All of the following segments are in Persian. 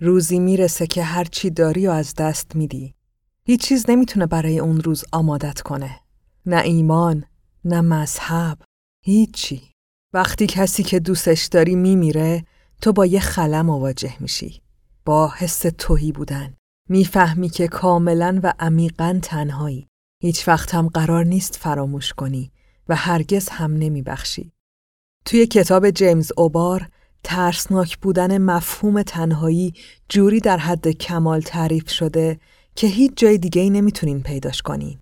روزی می‌رسه که هر چی داری و از دست میدی. هیچ چیز نمی‌تونه برای اون روز آمادت کنه. نه ایمان، نه مذهب، هیچی. وقتی کسی که دوستش داری میمیره، تو با یه خلا مواجه میشی. با حس توهی بودن. می‌فهمی که کاملا و عمیقا تنهایی. هیچ وقت هم قرار نیست فراموش کنی و هرگز هم نمیبخشی. توی کتاب جیمز اوبار ترسناک بودن مفهوم تنهایی جوری در حد کمال تعریف شده که هیچ جای دیگه ای نمی‌تونین پیداش کنین.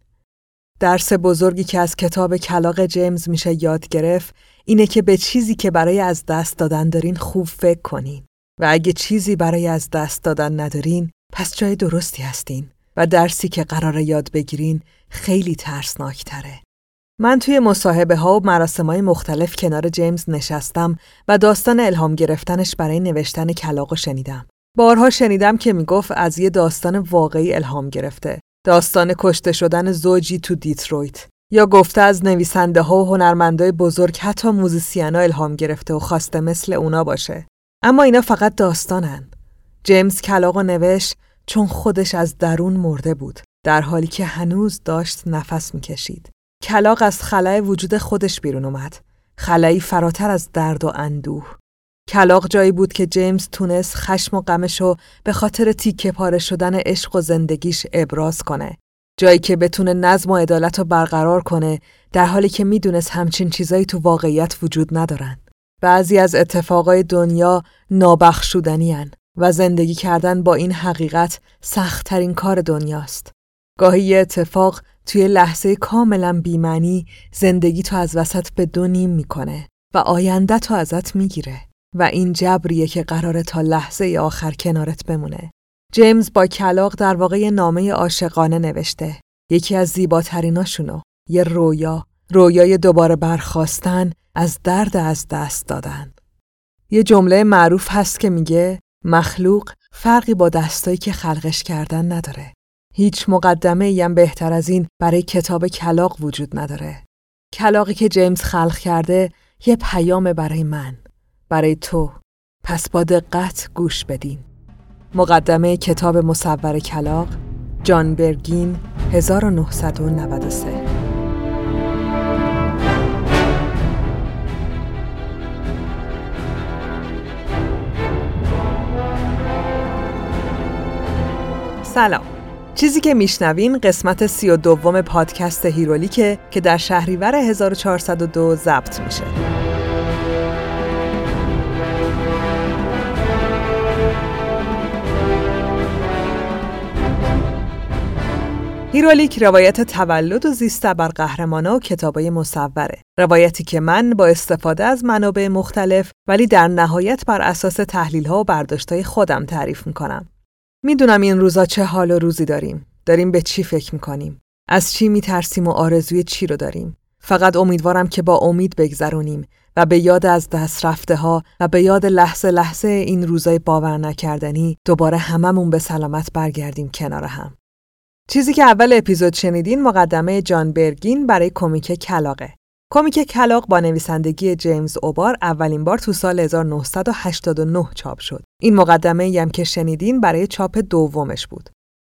درس بزرگی که از کتاب کلاق جیمز میشه یاد گرفت اینه که به چیزی که برای از دست دادن دارین خوب فکر کنین و اگه چیزی برای از دست دادن ندارین پس جای درستی هستین و درسی که قرار یاد بگیرین خیلی ترسناک تره. من توی مصاحبه ها و مراسم های مختلف کنار جیمز نشستم و داستان الهام گرفتنش برای نوشتن کلاغ شنیدم. بارها شنیدم که می‌گفت از یه داستان واقعی الهام گرفته. داستان کشته شدن زوجی تو دیترویت. یا گفته از نویسنده ها و هنرمندای بزرگ حتی موزیسینا الهام گرفته و خواسته مثل اونا باشه. اما اینا فقط داستانن. جیمز کلاغ نوشت چون خودش از درون مرده بود در حالی که هنوز داشت نفس می‌کشید. کلاق از خلای وجود خودش بیرون اومد. خلایی فراتر از درد و اندوه. کلاق جایی بود که جیمز تونست خشم و غمشو به خاطر تیکه پاره شدن عشق و زندگیش ابراز کنه. جایی که بتونه نظم و عدالت رو برقرار کنه در حالی که می‌دونست همچین چیزایی تو واقعیت وجود ندارن. بعضی از اتفاقای دنیا نابخشودنی و زندگی کردن با این حقیقت سختترین کار دنیاست. گاهی یه اتفاق توی لحظه کاملا بیمنی زندگی تو از وسط به دو نیم می‌کنه و آینده تو ازت می‌گیره و این جبریه که قراره تا لحظه آخر کنارت بمونه. جیمز با کلاق در واقع نامه عاشقانه نوشته. یکی از زیباتریناشونو. یه رویا. رویای دوباره برخواستن از درد از دست دادن. یه جمله معروف هست که میگه مخلوق فرقی با دستایی که خلقش کردن نداره. هیچ مقدمه هم بهتر از این برای کتاب کلاق وجود نداره. کلاقی که جیمز خلق کرده یه پیام برای من. برای تو. پس با دقت گوش بدین. مقدمه کتاب مصور کلاق جان برگین 1993 سلام چیزی که میشنوین قسمت سی و دوم پادکست هیرولیکه که در شهریور 1402 ضبط میشه هیرولیک روایت تولد و زیست ابرقهرمانا و کتابای مصوره. روایتی که من با استفاده از منابع مختلف ولی در نهایت بر اساس تحلیل ها و برداشت خودم تعریف می‌کنم. می‌دونم این روزا چه حال و روزی داریم. داریم به چی فکر می‌کنیم. از چی میترسیم و آرزوی چی رو داریم. فقط امیدوارم که با امید بگذرونیم و به یاد از دست رفته ها و به یاد لحظه لحظه این روزای باور نکردنی دوباره هممون به سلامت برگردیم کنار هم. چیزی که اول اپیزود شنیدین مقدمه جان برگین برای کمیک کلاقه. کمیک کلاق با نویسندگی جیمز اوبار اولین بار تو سال 1989 چاپ شد. این مقدمه هم که شنیدین برای چاپ دومش بود.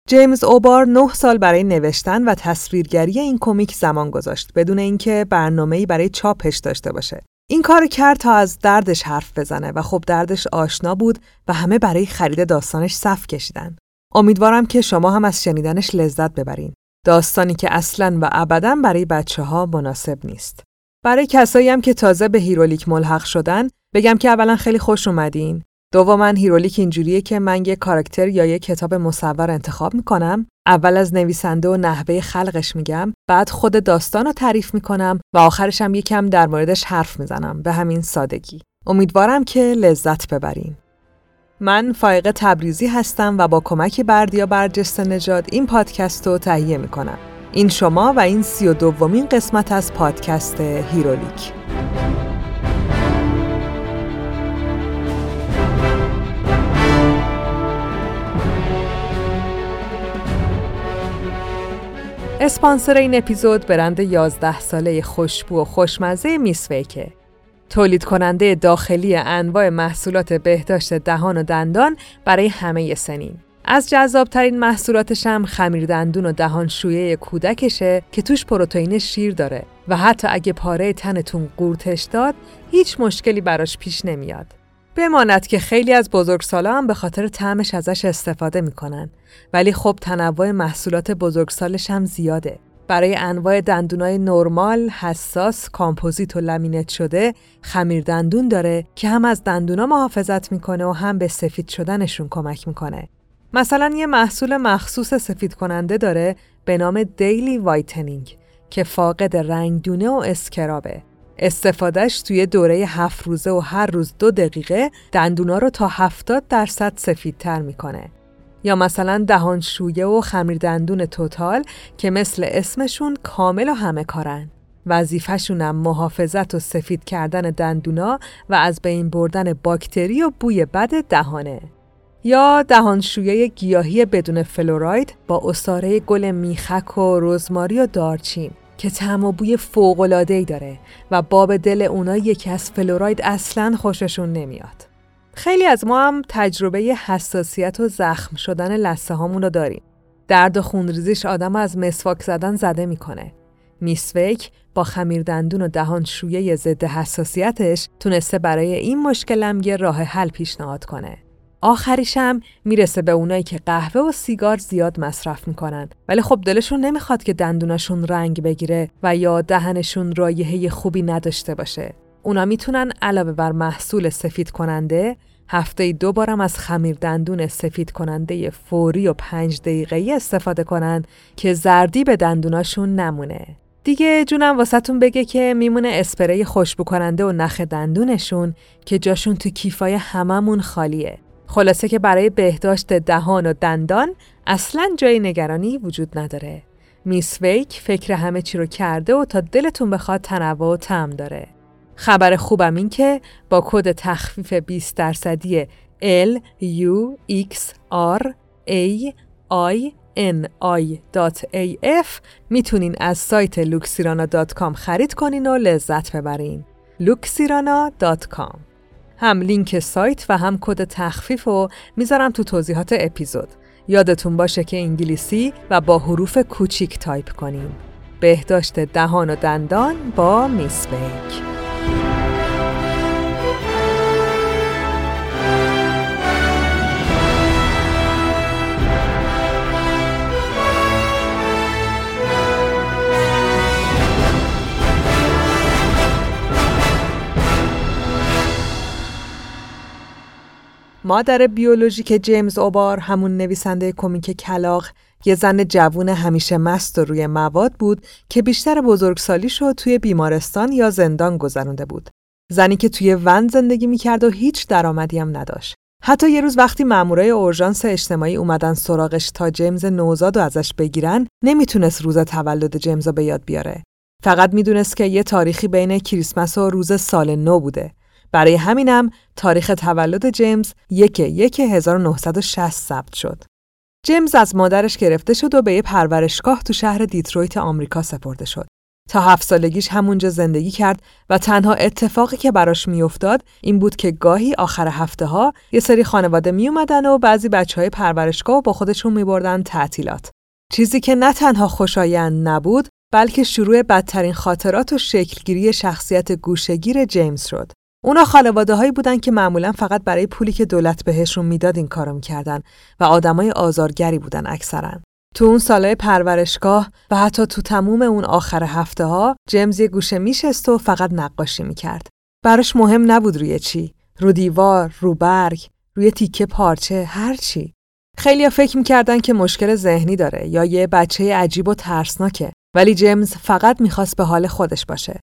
جیمز اوبار نه سال برای نوشتن و تصویرگری این کمیک زمان گذاشت بدون اینکه برنامه‌ای برای چاپش داشته باشه. این کار کرد تا از دردش حرف بزنه و خب دردش آشنا بود و همه برای خرید داستانش صف کشیدن. امیدوارم که شما هم از شنیدنش لذت ببرین. داستانی که اصلا و ابدا برای بچه ها مناسب نیست. برای کسایی هم که تازه به هیرولیک ملحق شدن بگم که اولا خیلی خوش اومدین. دوما هیرولیک اینجوریه که من یه کاراکتر یا یه کتاب مصور انتخاب می‌کنم. اول از نویسنده و نحوه خلقش میگم. بعد خود داستان رو تعریف می‌کنم و آخرش هم یکم در موردش حرف می‌زنم. به همین سادگی. امیدوارم که لذت ببرین. من فایق تبریزی هستم و با کمک بردیا برجست نژاد این پادکست رو تهیه می‌کنم. این شما و این سی و دومین قسمت از پادکست هیرولیک. اسپانسر این اپیزود برند 11 ساله خوشبو و خوشمزه میسویکه تولید کننده داخلی انواع محصولات بهداشت دهان و دندان برای همه سنین. از جذابترین محصولاتش هم خمیر دندون و دهان شویه کودکشه که توش پروتئین شیر داره و حتی اگه پاره تنتون قورتش داد هیچ مشکلی براش پیش نمیاد. بماند که خیلی از بزرگسالا هم به خاطر طعمش ازش استفاده می‌کنن ولی خب تنوع محصولات بزرگسالش هم زیاده. برای انواع دندونای نرمال، حساس، کامپوزیت و لامینت شده خمیر دندون داره که هم از دندونا محافظت می‌کنه و هم به سفید شدنشون کمک می‌کنه. مثلا یه محصول مخصوص سفید کننده داره به نام Daily Whitening که فاقد رنگدونه و اسکرابه. استفادهش توی دوره هفت روزه و هر روز دو دقیقه دندونا رو تا 70 درصد سفیدتر می‌کنه. یا مثلا دهانشویه و خمیر دندون توتال که مثل اسمشون کامل و همه کارن. وظیفهشونم محافظت و سفید کردن دندونا و از بین بردن باکتری و بوی بد دهانه. یا دهانشویه گیاهی بدون فلوراید با اصاره گل میخک و رزماری و دارچین که طعم و بوی فوق‌العاده‌ای داره و باب دل اونا یکی از فلوراید اصلا خوششون نمیاد. خیلی از ما هم تجربه حساسیت و زخم شدن لسه رو داریم. درد و خونریزیش آدم از مسواک زدن زده می‌کنه. میسویک با خمیر دندون و دهان شویه ضد حساسیتش تونسته برای این مشکلم یه راه حل پیشنهاد کنه. آخریشم می‌رسه به اونایی که قهوه و سیگار زیاد مصرف می‌کنن ولی خب دلشون نمی‌خواد که دندوناشون رنگ بگیره و یا دهنشون رایحه خوبی نداشته باشه. اونا می‌تونن علاوه بر محصول سفید کننده هفته دو بارم از خمیر دندون سفید کننده فوری و پنج دقیقه‌ای استفاده کنن که زردی به دندوناشون نمونه. دیگه جونم واسهتون بگه که میمونه اسپری خوشبو کننده و نخ دندونشون که جاشون تو کیفای هممون خالیه. خلاصه که برای بهداشت دهان و دندان اصلا جای نگرانی وجود نداره. میس ویک فکر همه چی رو کرده و تا دلتون بخواد تنوع و تم داره. خبر خوبم این که با کد تخفیف 20 درصدی L U X R A I می‌تونین از سایت luxirana.com خرید کنین و لذت ببرین. luxirana.com هم لینک سایت و هم کد تخفیف رو می‌ذارم تو توضیحات اپیزود. یادتون باشه که انگلیسی و با حروف کوچیک تایپ کنیم. بهداشت دهان و دندان با میس بیک. مادر بیولوژیک جیمز اوبار همون نویسنده کمیک کلاق یه زن جوون همیشه مست و روی مواد بود که بیشتر بزرگسالیش رو توی بیمارستان یا زندان گذرونده بود. زنی که توی ون زندگی می‌کرد و هیچ درآمدی هم نداشت. حتی یه روز وقتی مامورای اورژانس اجتماعی اومدن سراغش تا جیمز نوزاد و ازش بگیرن، نمی‌تونست روز تولد جیمز رو به یاد بیاره. فقط می‌دونست که یه تاریخی بین کریسمس و روز سال نو بوده. برای همینم تاریخ تولد جیمز یک یک 1960 ثبت شد. جیمز از مادرش گرفته شد و به یه پرورشگاه تو شهر دیترویت آمریکا سپرده شد. تا هفت سالگیش همونجا زندگی کرد و تنها اتفاقی که براش میافتاد این بود که گاهی آخر هفته ها یه سری خانواده می اومدن و بعضی بچه های پرورشگاه با خودشون می بردن تعطیلات. چیزی که نه تنها خوشایند نبود بلکه شروع بدترین خاطرات و شکلگیری شخصیت گوشگیر جیمز شد. اونا خانواده هایی بودن که معمولا فقط برای پولی که دولت بهشون می‌داد این کارو می‌کردن و آدمای آزارگری بودن اکثرا. تو اون سالهای پرورشگاه و حتی تو تموم اون آخر هفته ها جیمز یه گوشه میشست و فقط نقاشی می‌کرد. براش مهم نبود روی چی. رو دیوار، رو برگ، روی تیکه پارچه، هر چی. خیلیا فکر می‌کردن که مشکل ذهنی داره یا یه بچه عجیب و ترسناکه ولی جیمز فقط می‌خواست به حال خودش باشه.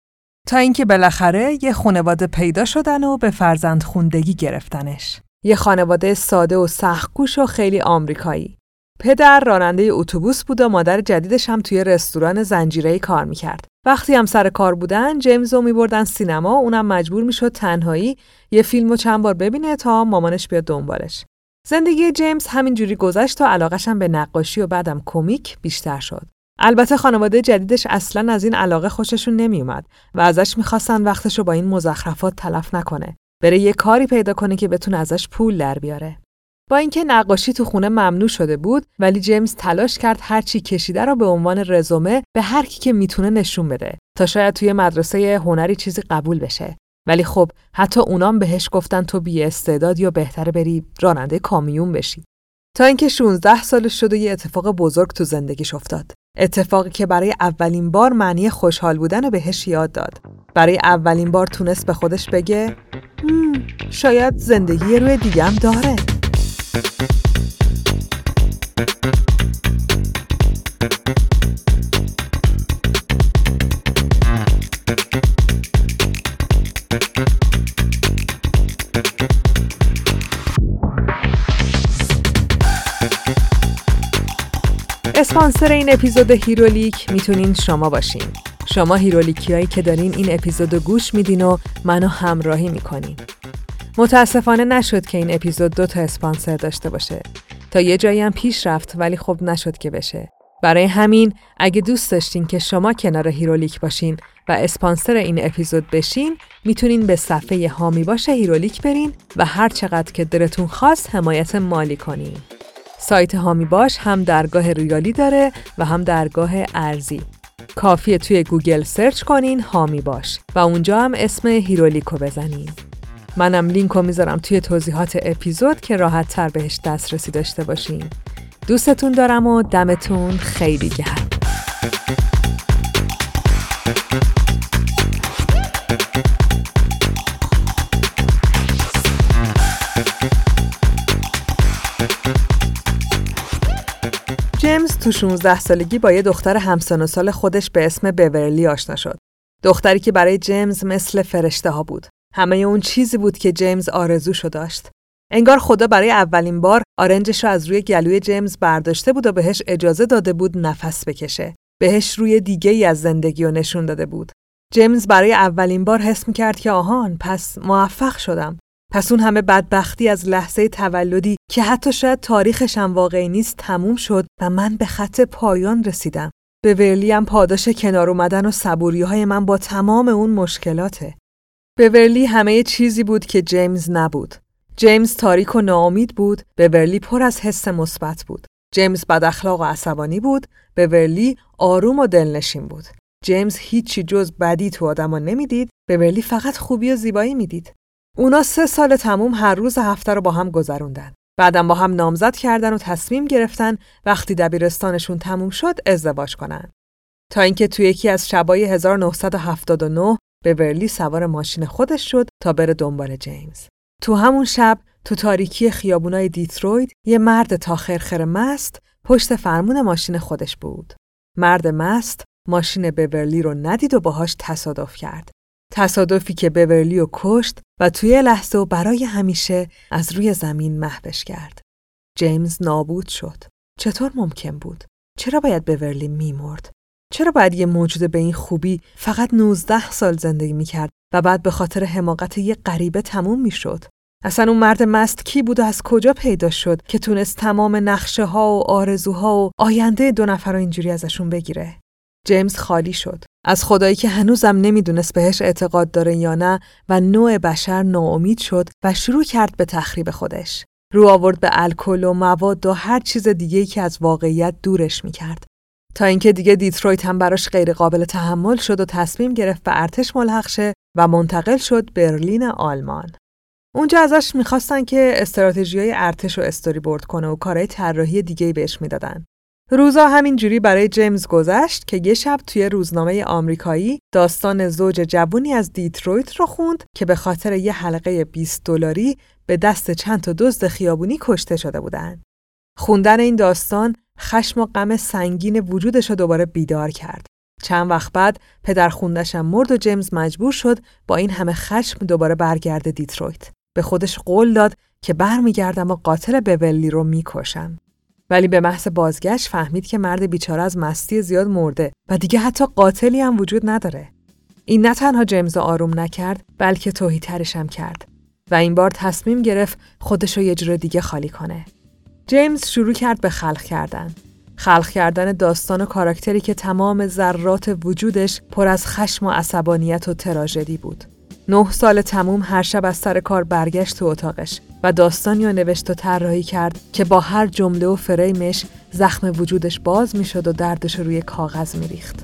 تا اینکه بالاخره یه خانواده پیدا شدن و به فرزند خوندگی گرفتنش. یه خانواده ساده و سختگوش و خیلی آمریکایی. پدر راننده اتوبوس بود و مادر جدیدش هم توی رستوران زنجیره‌ای کار می‌کرد. وقتی هم سر کار بودن، جیمز رو میبردن سینما و اونم مجبور می‌شد تنهایی یه فیلم و چند بار ببینه تا مامانش بیاد دنبالش. زندگی جیمز همینجوری گذشت تا علاقش هم به نقاشی و بعدم کمیک بیشتر شد. البته خانواده جدیدش اصلا از این علاقه خوششون نمیومد و ازش می‌خواستن وقتشو با این مزخرفات تلف نکنه. بره یه کاری پیدا کنه که بتونه ازش پول در بیاره. با اینکه نقاشی تو خونه ممنوع شده بود ولی جیمز تلاش کرد هر چی کشیده رو به عنوان رزومه به هر کی که می‌تونه نشون بده تا شاید توی مدرسه هنری چیزی قبول بشه ولی خب حتی اونام بهش گفتن تو بی استعداد یا بهتره بری راننده کامیون بشی تا اینکه 16 سالش شد و یه اتفاق بزرگ تو زندگیش افتاد اتفاقی که برای اولین بار معنی خوشحال بودن رو بهش یاد داد. برای اولین بار تونست به خودش بگه شاید زندگی روی دیگم داره. اسپانسر این اپیزود هیرولیک می‌تونین شما باشین. شما هیرولیکی که دارین این اپیزود گوش میدین و منو همراهی می‌کنین. متاسفانه نشد که این اپیزود دو تا اسپانسر داشته باشه. تا یه جایی هم پیش رفت ولی خب نشد که بشه. برای همین اگه دوست داشتین که شما کنار هیرولیک باشین و اسپانسر این اپیزود بشین می‌تونین به صفحه حامی باش هیرولیک برین و هر چقدر که دلتون خواست حمایت مالی کنین. سایت حامی باش هم درگاه ریالی داره و هم درگاه ارزی. کافیه توی گوگل سرچ کنین حامی باش و اونجا هم اسم هیرولیکو بزنین. منم لینک رو می‌ذارم توی توضیحات اپیزود که راحت تر بهش دسترسی داشته باشین. دوستتون دارم و دمتون خیلی گرم. تو 16 سالگی با یه دختر همسن و سال خودش به اسم بورلی آشنا شد. دختری که برای جیمز مثل فرشته ها بود. همه اون چیزی بود که جیمز آرزوشو داشت. انگار خدا برای اولین بار آرنجش رو از روی گلوی جیمز برداشته بود و بهش اجازه داده بود نفس بکشه. بهش روی دیگه ای از زندگی رو نشون داده بود. جیمز برای اولین بار حس کرد که آهان پس موفق شدم. پس اون همه بدبختی از لحظه تولدی که حتی شاید تاریخش هم واقعی نیست تموم شد و من به خط پایان رسیدم. به ورلی هم پاداش کنار اومدن و صبوری های من با تمام اون مشکلاته. ورلی همه چیزی بود که جیمز نبود. جیمز تاریک و ناامید بود، ورلی پر از حس مثبت بود. جیمز بد اخلاق و عصبانی بود، ورلی آروم و دلنشین بود. جیمز هیچی جز بدی تو آدما نمی‌دید، ورلی فقط خوبی و زیبایی می‌دید. اونا سه سال تموم هر روز هفته رو با هم گذروندن. بعدم با هم نامزد کردن و تصمیم گرفتن وقتی دبیرستانشون تموم شد ازدواج کنن. تا اینکه توی یکی از شبای 1979 ورلی سوار ماشین خودش شد تا بره دنبال جیمز. تو همون شب تو تاریکی خیابونای دیترویت یه مرد تا خرخر مست پشت فرمون ماشین خودش بود. مرد مست ماشین بورلی رو ندید و باهاش تصادف کرد. تصادفی که بورلی رو کشت و توی لحظه و برای همیشه از روی زمین محوش کرد. جیمز نابود شد. چطور ممکن بود؟ چرا باید بورلی میمرد؟ چرا باید یه موجود به این خوبی فقط 19 سال زندگی می‌کرد و بعد به خاطر حماقت یه غریبه تموم می‌شد؟ اصلا اون مرد مست کی بود و از کجا پیدا شد که تونست تمام نقشه ها و آرزوها و آینده دو نفر رو اینجوری ازشون بگیره؟ جیمز خالی شد. از خدایی که هنوزم نمی‌دونست بهش اعتقاد داره یا نه و نوع بشر ناامید شد و شروع کرد به تخریب خودش. رو آورد به الکل و مواد و هر چیز دیگه‌ای که از واقعیت دورش می‌کرد. تا اینکه دیگه دیترویت هم براش غیر قابل تحمل شد و تصمیم گرفت به ارتش ملحق شه و منتقل شد برلین آلمان. اونجا ازش می‌خواستن که استراتژی های ارتش رو استوری بورد کنه و کارهای طراحی دیگه بهش می‌دادن. روزا همینجوری برای جیمز گذشت که یه شب توی روزنامه آمریکایی داستان زوج جوونی از دیترویت رو خوند که به خاطر یه حلقه 20 دلاری به دست چند تا دزد خیابونی کشته شده بودن. خوندن این داستان خشم و غم سنگین وجودش رو دوباره بیدار کرد. چند وقت بعد پدر خوندشم مرد و جیمز مجبور شد با این همه خشم دوباره برگرده دیترویت. به خودش قول داد که برمیگردم و قاتل بولی رو می‌کشم. ولی به محض بازگشت فهمید که مرد بیچاره از مستی زیاد مرده و دیگه حتی قاتلی هم وجود نداره. این نه تنها جیمز آروم نکرد بلکه توهی ترش هم کرد و این بار تصمیم گرفت خودش رو یه جور دیگه خالی کنه. جیمز شروع کرد به خلق کردن. خلق کردن داستان و کاراکتری که تمام ذرات وجودش پر از خشم و عصبانیت و تراژدی بود. نه سال تموم هر شب از سر کار برگشت تو اتاقش و داستانی رو نوشت و طراحی کرد که با هر جمله و فریمش زخم وجودش باز می‌شد و دردش روی کاغذ میریخت.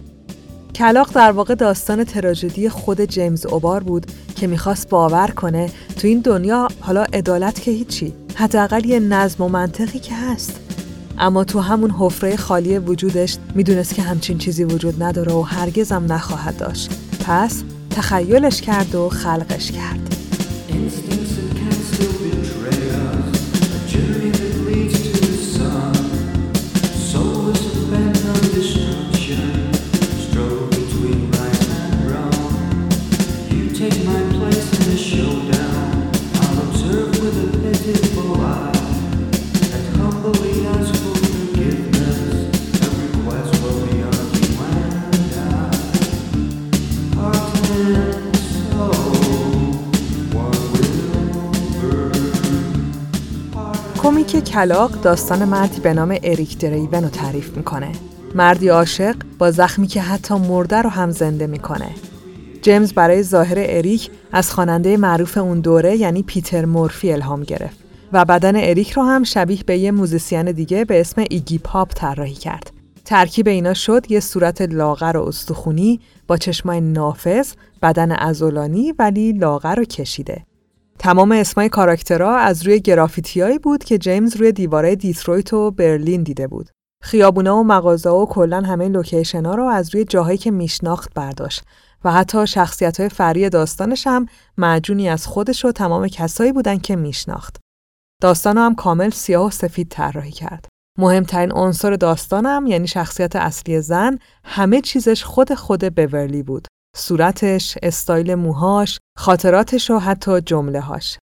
کلاق در واقع داستان تراژدی خود جیمز اوبار بود که می‌خواست باور کنه تو این دنیا حالا عدالت که هیچی حداقل یه نظم و منطقی که هست اما تو همون حفره خالی وجودش می‌دونست که همچین چیزی وجود نداره و هرگزم نخواهد داشت پس تخیلش کرد و خلقش کرد. کمیک کلاغ داستان مردی به نام اریک دریون رو تعریف می‌کنه. مردی عاشق با زخمی که حتی مرده رو هم زنده می‌کنه. جیمز برای ظاهر اریک از خواننده معروف اون دوره یعنی پیتر مورفی الهام گرفت و بدن اریک رو هم شبیه به یه موزیسین دیگه به اسم ایگی پاپ طراحی کرد. ترکیب اینا شد یه صورت لاغر و استخونی با چشمای نافذ، بدن عضلانی ولی لاغر و کشیده. تمام اسمای کاراکترها از روی گرافیتیایی بود که جیمز روی دیوارای دیترویت و برلین دیده بود. خیابونا و مغازه و کلا همه لوکیشن ها رو از روی جاهایی که میشناخت برداشت و حتی شخصیت های فرعی داستانش هم معجونی از خودش و تمام کسایی بودن که میشناخت. داستان هم کامل سیاه و سفید طراحی کرد. مهمترین عنصر داستانم یعنی شخصیت اصلی زن همه چیزش خود خود بورلی بود. صورتش، استایل موهاش، خاطراتش و حتی جمله هاش.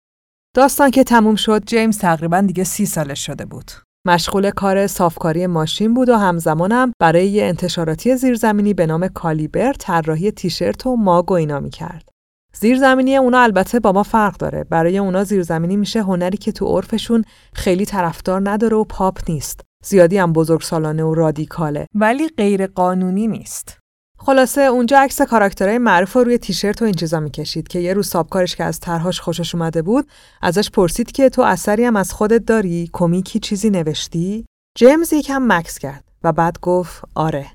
داستان که تموم شد جیمز تقریبا دیگه سی سالش شده بود. مشغول کار صافکاری ماشین بود و همزمانم برای یه انتشاراتی زیرزمینی به نام کالیبر طراحی تیشرت و ماگ و اینا می‌کرد. زیرزمینی اونا البته با ما فرق داره. برای اونا زیرزمینی میشه هنری که تو عرفشون خیلی طرفدار نداره و پاپ نیست. زیادی هم بزرگ سالانه و رادیکاله ولی غیر قانونی نیست. خلاصه اونجا عکس کاراکترهای معروف رو روی تیشرت و این چیزا می‌کشید که یه روز سابکارش که از طرحش خوشش اومده بود ازش پرسید که تو اثری هم از خودت داری؟ کمیکی چیزی نوشتی؟ جیمز یکم مکس کرد و بعد گفت آره.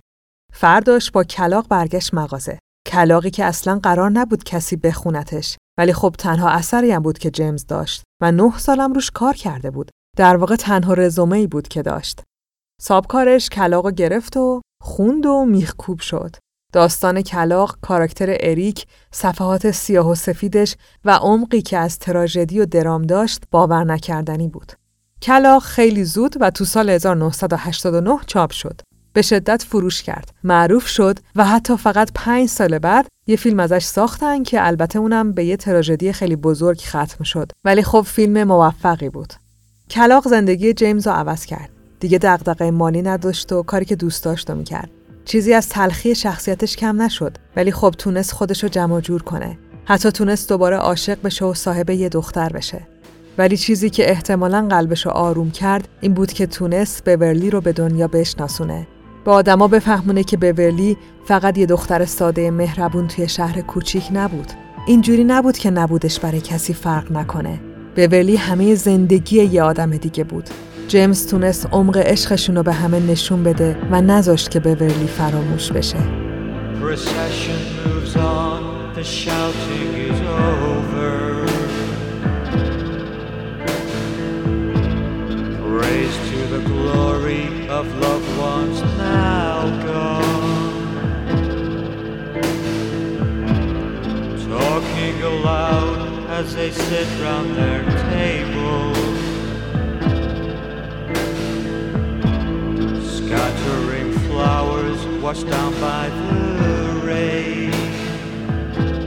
فرداش با کلاق برگشت مغازه. کلاقی که اصلا قرار نبود کسی بخونتش ولی خب تنها اثری هم بود که جیمز داشت و نه سالم روش کار کرده بود. در واقع تنها رزومه ای بود که داشت. سابکارش کلاق گرفت و خوند و میخکوب شد. داستان کلاق، کاراکتر اریک، صفحات سیاه و سفیدش و عمقی که از تراژدی و درام داشت باور نکردنی بود. کلاق خیلی زود و تو سال 1989 چاپ شد. به شدت فروش کرد. معروف شد و حتی فقط پنج سال بعد یه فیلم ازش ساختن که البته اونم به یه تراژدی خیلی بزرگ ختم شد. ولی خب فیلم موفقی بود. کلاق زندگی جیمز رو عوض کرد. دیگه دغدغه مالی نداشت و کاری که دوست داشت و می‌کرد. چیزی از تلخی شخصیتش کم نشد ولی خب تونست خودش رو جمع جور کنه. حتی تونست دوباره عاشق بشه و صاحب یه دختر بشه. ولی چیزی که احتمالا قلبش رو آروم کرد این بود که تونست بورلی رو به دنیا بشناسونه. به آدما بفهمونه که بورلی فقط یه دختر ساده مهربون توی شهر کوچیک نبود. اینجوری نبود که نبودش برای کسی فرق نکنه. بورلی همه زندگی یه آدم دیگه بود. جیمز تونست عمق عشقشون رو به همه نشون بده و نذاشت که ورلی فراموش بشه. As they sit round their table.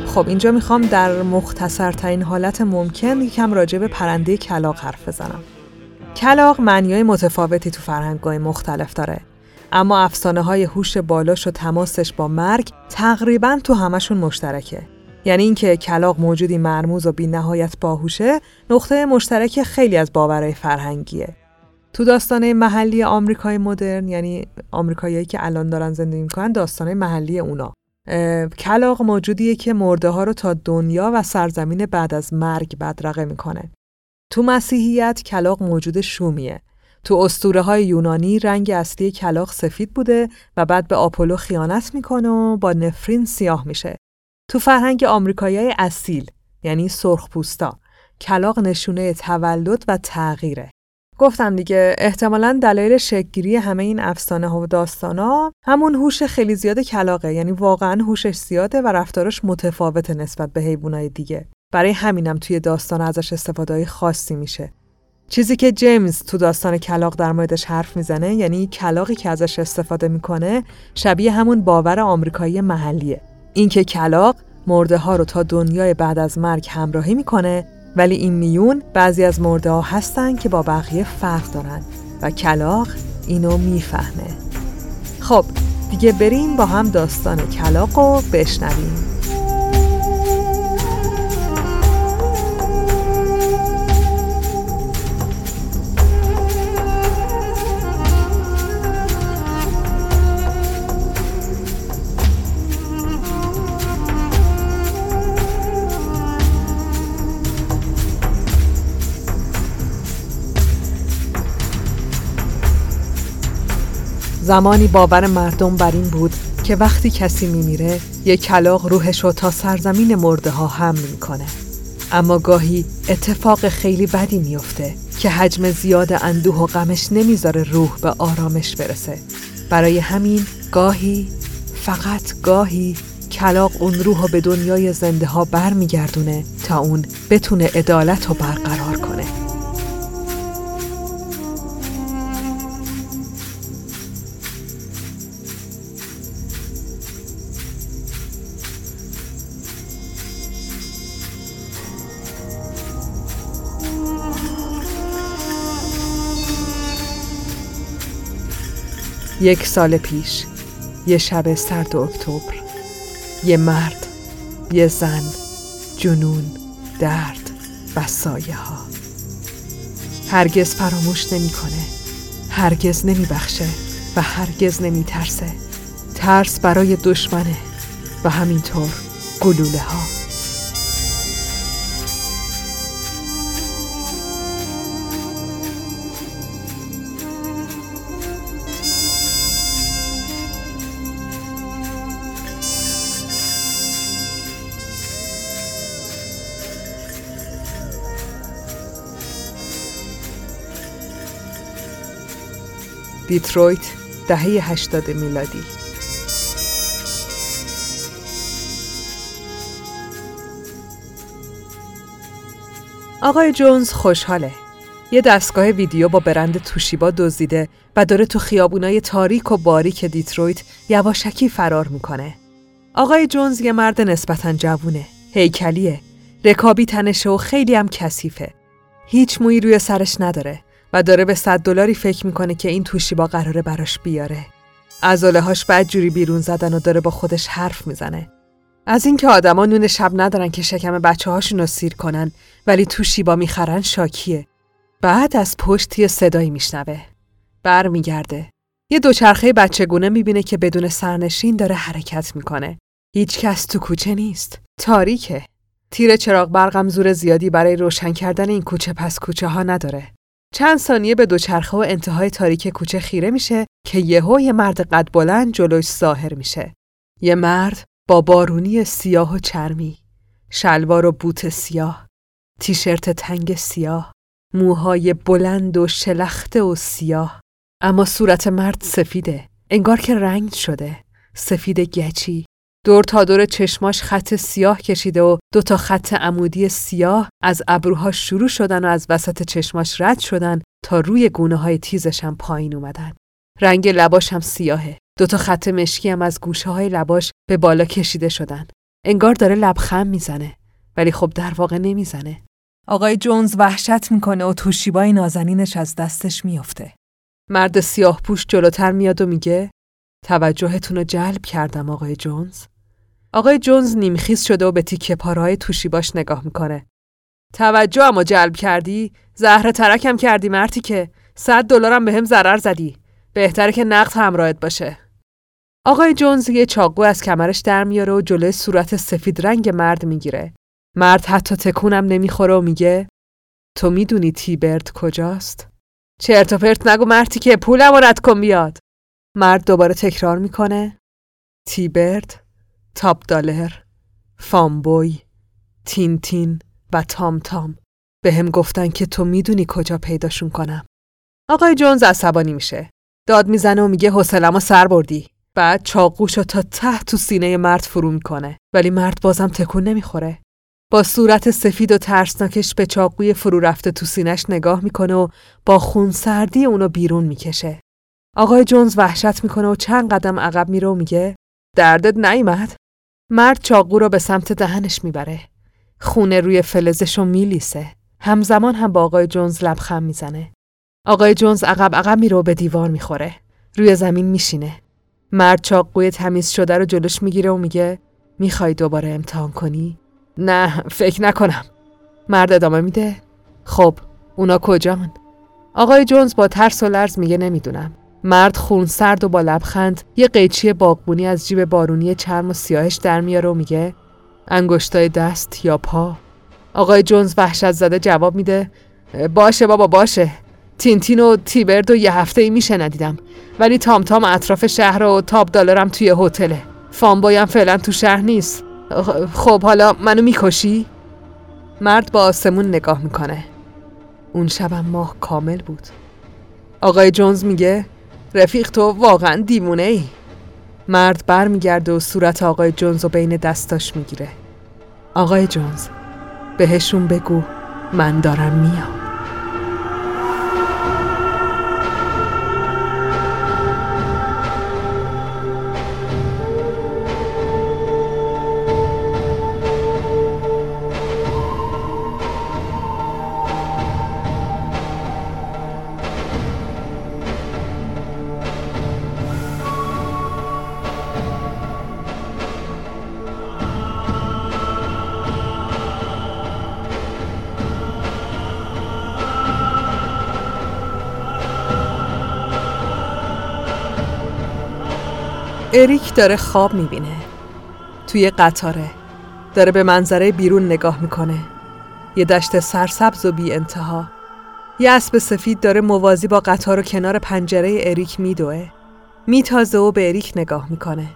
خب اینجا می‌خوام در مختصرترین حالت ممکن یکم راجع به پرنده کلاق حرف بزنم. کلاق معنیای متفاوتی تو فرهنگ‌های مختلف داره. اما افسانه های هوش بالاش و تماسش با مرگ تقریبا تو همشون مشترکه. یعنی اینکه کلاق موجودی مرموز و بی نهایت باهوشه نقطه مشترک خیلی از باورهای فرهنگیه. تو داستانه محلی آمریکای مدرن یعنی آمریکاییایی که الان دارن زندگی می‌کنن داستانه محلی اونا کلاق موجودیه که مرده ها رو تا دنیا و سرزمین بعد از مرگ بدرقه می‌کنه. تو مسیحیت کلاق موجود شومیه. تو اسطوره های یونانی رنگ اصلی کلاق سفید بوده و بعد به آپولو خیانت می‌کنه و با نفرین سیاه میشه. تو فرهنگ آمریکایی اصیل یعنی سرخ پوستا کلاق نشونه تولد و تغییره. گفتم دیگه احتمالا دلایل شکگیری همه این افسانه ها و داستان ها همون هوش خیلی زیاد کلاقه یعنی واقعا هوشش زیاده و رفتارش متفاوته نسبت به حیوانات دیگه. برای همینم توی داستان ازش استفاده خاصی میشه. چیزی که جیمز تو داستان کلاق در موردش حرف می‌زنه یعنی کلاقی که ازش استفاده می‌کنه شبیه همون باور آمریکایی محلیه. اینکه کلاق مرده ها رو تا دنیای بعد از مرگ همراهی می‌کنه ولی این میون بعضی از مرده ها هستن که با بقیه فرق دارن و کلاق اینو می‌فهمه. خب دیگه بریم با هم داستان کلاق رو بشنویم. زمانی باور مردم بر این بود که وقتی کسی میمیره یک کلاق روحش رو تا سرزمین مرده ها حمل می‌کنه. اما گاهی اتفاق خیلی بدی میفته که حجم زیاد اندوه و غمش نمی‌ذاره روح به آرامش برسه. برای همین گاهی فقط گاهی کلاق اون روح رو به دنیای زنده ها برمیگردونه تا اون بتونه عدالت رو برقرار کنه. یک سال پیش یه شب سرد اکتبر یه مرد یه زن جنون درد و سایه ها هرگز فراموش نمی‌کنه هرگز نمیبخشه و هرگز نمیترسه. ترس برای دشمنه و همینطور گلوله ها دیترویت دهه 80 میلادی آقای جونز خوشحاله. یه دستگاه ویدیو با برند توشیبا دزدیده و داره تو خیابونای تاریک و باریک دیترویت یواشکی فرار می‌کنه. آقای جونز یه مرد نسبتا جوونه. هیکلیه. رکابی تنشه و خیلی هم کثیفه. هیچ مویی روی سرش نداره. و داره به صد دلاری فکر می‌کنه که این با قراره براش بیاره. عضله هاش بعد جوری بیرون زدن و داره با خودش حرف می‌زنه. از اینکه آدما نون شب ندارن که شکم بچه هاشون رو سیر کنن ولی تو شیبا می‌خرن شاکیه. بعد از پشت یه صدایی میشنوه. بر میگرده. یه دوچرخه بچگونه می‌بینه که بدون سرنشین داره حرکت می‌کنه. هیچ کس تو کوچه نیست. تاریکه. تیر چراغ برقم زور زیادی برای روشن کردن این کوچه پس کوچه ها نداره. چند ثانیه به دوچرخه و انتهای تاریک کوچه خیره میشه که یهو یه مرد قد بلند جلوش ظاهر میشه. یه مرد با بارونی سیاه و چرمی، شلوار و بوت سیاه، تیشرت تنگ سیاه، موهای بلند و شلخته و سیاه. اما صورت مرد سفیده، انگار که رنگ شده، سفید گچی، دور تا دور چشماش خط سیاه کشیده و دو تا خط عمودی سیاه از ابروها شروع شدن و از وسط چشماش رد شدن تا روی گونه های تیزش هم پایین اومدن. رنگ لباش هم سیاهه. دو تا خط مشکی هم از گوشه های لباش به بالا کشیده شدن. انگار داره لبخند می‌زنه ولی خب در واقع نمی‌زنه. آقای جونز وحشت می‌کنه و توشیبای نازنینش از دستش میافته. مرد سیاه پوش جلوتر میاد و میگه توجهتون رو جلب کردم آقای جونز. آقای جونز نیمخیز شده و به تیکه پارهای توشی باش نگاه می‌کنه. توجه اما جلب کردی؟ زهر ترکم کردی مرتی که صد دلارم به هم ضرر زدی بهتره که نقد همراهت باشه آقای جونز یه چاقو از کمرش در میاره و جلوی صورت سفید رنگ مرد می‌گیره مرد حتی تکونم نمی‌خوره و میگه تو می‌دونی تیبرد کجاست؟ چرت و پرت نگو مرتی که پولم رد کن بیاد مرد دوباره تکرار می‌کنه. تیبرد تاپ دالر فامبوی تین تین و تام تام به هم گفتن که تو می‌دونی کجا پیداشون کنم. آقای جونز عصبانی میشه. داد می‌زنه و میگه حوصلمو سر بردی. بعد چاقوشو تا ته تو سینه مرد فرو می‌کنه. ولی مرد بازم تکون نمی‌خوره. با صورت سفید و ترسناکش به چاقوی فرو رفته تو سینش نگاه می‌کنه و با خون سردی اونو بیرون می‌کشه. آقای جونز وحشت می‌کنه و چند قدم عقب میره و میگه دردت نیمد؟ مرد چاقو رو به سمت دهنش می‌بره. خونه روی فلزشو میلیسه. همزمان هم با آقای جونز لبخند می‌زنه. آقای جونز عقب عقب میره و به دیوار می‌خوره. روی زمین میشینه. مرد چاقوی تمیز شده رو جلوش می‌گیره و میگه می‌خوای دوباره امتحان کنی؟ نه فکر نکنم مرد ادامه میده خب اونا کجان آقای جونز با ترس و لرز میگه نمی‌دونم مرد خون سرد و با لبخند یه قیچی باغبونی از جیب بارونی چرم و سیاهش در میاره و میگه انگشتای دست یا پا؟ آقای جونز وحشت زده جواب میده باشه بابا باشه. تینتین و تیبرد و یه هفته ای میشه ندیدم. ولی تام تام اطراف شهر و تاب دالرم توی هتله. فامبایم فعلا تو شهر نیست. خب حالا منو می‌کشی؟ مرد با آسمون نگاه می‌کنه. اون شبم ماه کامل بود. آقای جونز میگه رفیق تو واقعا دیوونه ای مرد بر میگرده و صورت آقای جونز رو بین دستاش می‌گیره. آقای جونز بهشون بگو من دارم میام. اریک داره خواب می‌بینه. توی قطاره. داره به منظره بیرون نگاه می‌کنه. یه دشت سرسبز و بی انتها یه اسب سفید داره موازی با قطار و کنار پنجره اریک میدوه. میتازه و به اریک نگاه می‌کنه.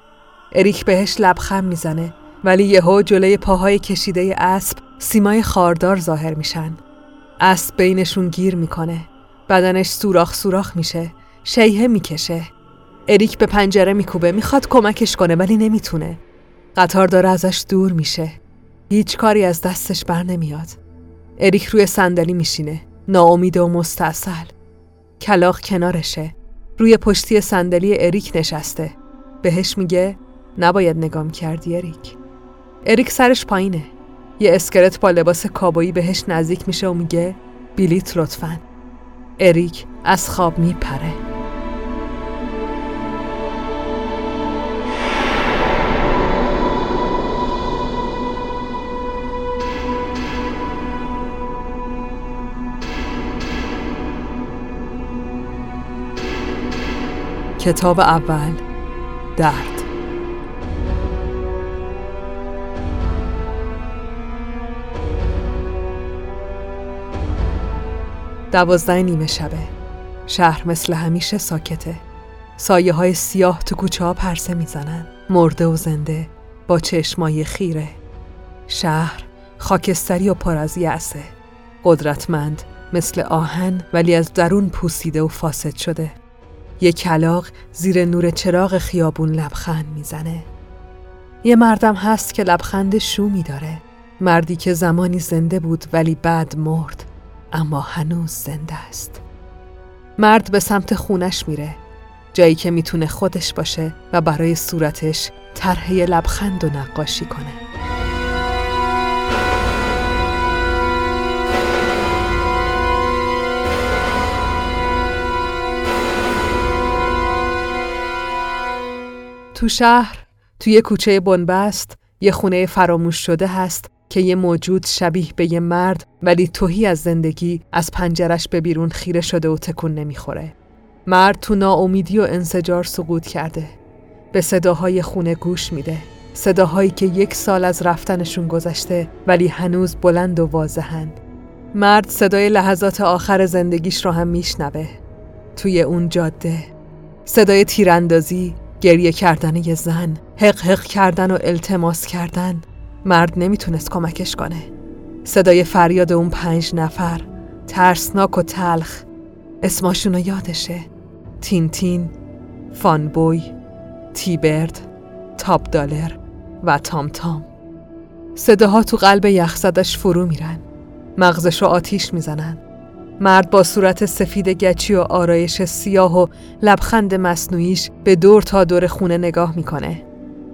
اریک بهش لبخند می‌زنه ولی یهو جلوی پاهای کشیده اسب سیمای خاردار ظاهر میشن. اسب بینشون گیر می‌کنه. بدنش سوراخ سوراخ میشه. شیهه می‌کشه. اریک به پنجره میکوبه می‌خواد کمکش کنه ولی نمی‌تونه. قطار داره ازش دور میشه. هیچ کاری از دستش بر نمیاد. اریک روی صندلی میشینه. ناامید و مستاصل. کلاق کنارشه. روی پشتی صندلی اریک نشسته. بهش میگه نباید نگام کردی اریک. اریک سرش پایینه. یه اسکلت با لباس کابایی بهش نزدیک میشه و میگه بیلیت لطفا. اریک از خواب میپره. کتاب اول درد. دوازده نیمه شبه. شهر مثل همیشه ساکته. سایه های سیاه تو کوچه ها پرسه می‌زنن. مرده و زنده با چشمای خیره. شهر خاکستری و پر از یعصه قدرتمند مثل آهن ولی از درون پوسیده و فاسد شده. یه کلاق زیر نور چراغ خیابون لبخند می‌زنه. یه مردم هست که لبخند شومی داره. مردی که زمانی زنده بود ولی بعد مرد اما هنوز زنده است. مرد به سمت خونش میره. جایی که می‌تونه خودش باشه و برای صورتش طرح لبخند و نقاشی کنه. تو شهر توی کوچه بنبست یه خونه فراموش شده هست که یه موجود شبیه به یه مرد ولی توهی از زندگی از پنجرش به بیرون خیره شده و تکون نمی‌خوره. مرد تو ناامیدی و انسجار سقوط کرده. به صداهای خونه گوش میده. صداهایی که یک سال از رفتنشون گذشته ولی هنوز بلند و واضحند. مرد صدای لحظات آخر زندگیش رو هم میشنوه. توی اون جاده صدای تیراندازی، گریه کردن یه زن، حق حق کردن و التماس کردن مرد نمی‌تونست کمکش کنه. صدای فریاد اون پنج نفر ترسناک و تلخ. اسماشونو یادشه. تینتین، فانبوی، تیبرد، تاپ دالر و تام تام. صداها تو قلب یخزدش فرو میرن. مغزش رو آتیش می‌زنن. مرد با صورت سفید گچی و آرایش سیاه و لبخند مصنوعیش به دور تا دور خونه نگاه می‌کنه.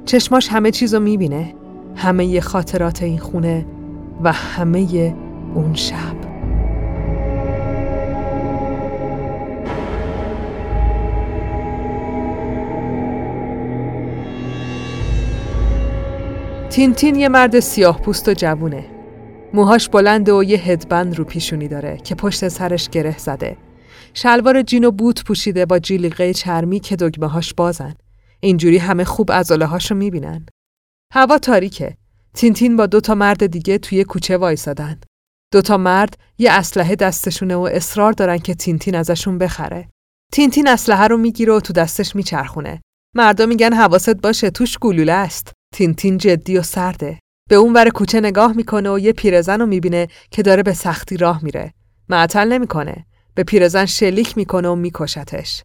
چشماش همه چیزو می‌بینه. همه خاطرات این خونه و همه اون شب. تینتین یه مرد سیاه پوست و جوونه. موهاش بلنده و یه هدبند رو پیشونی داره که پشت سرش گره زده شلوار جین و بوت پوشیده با جیلیقه چرمی که دگمه هاش بازن اینجوری همه خوب ازاله هاشو می‌بینن هوا تاریکه تینتین با دوتا مرد دیگه توی کوچه وایسادن. دوتا مرد یه اسلحه دستشونه و اصرار دارن که تینتین ازشون بخره. تینتین اسلحه رو می‌گیره و تو دستش میچرخونه. مردا میگن حواست باشه توش گلوله است. تینتین جدی و سرده. به اون ور کوچه نگاه می‌کنه و یه پیرزن رو می‌بینه که داره به سختی راه میره. معطل نمی‌کنه. به پیرزن شلیک می‌کنه و میکشتش.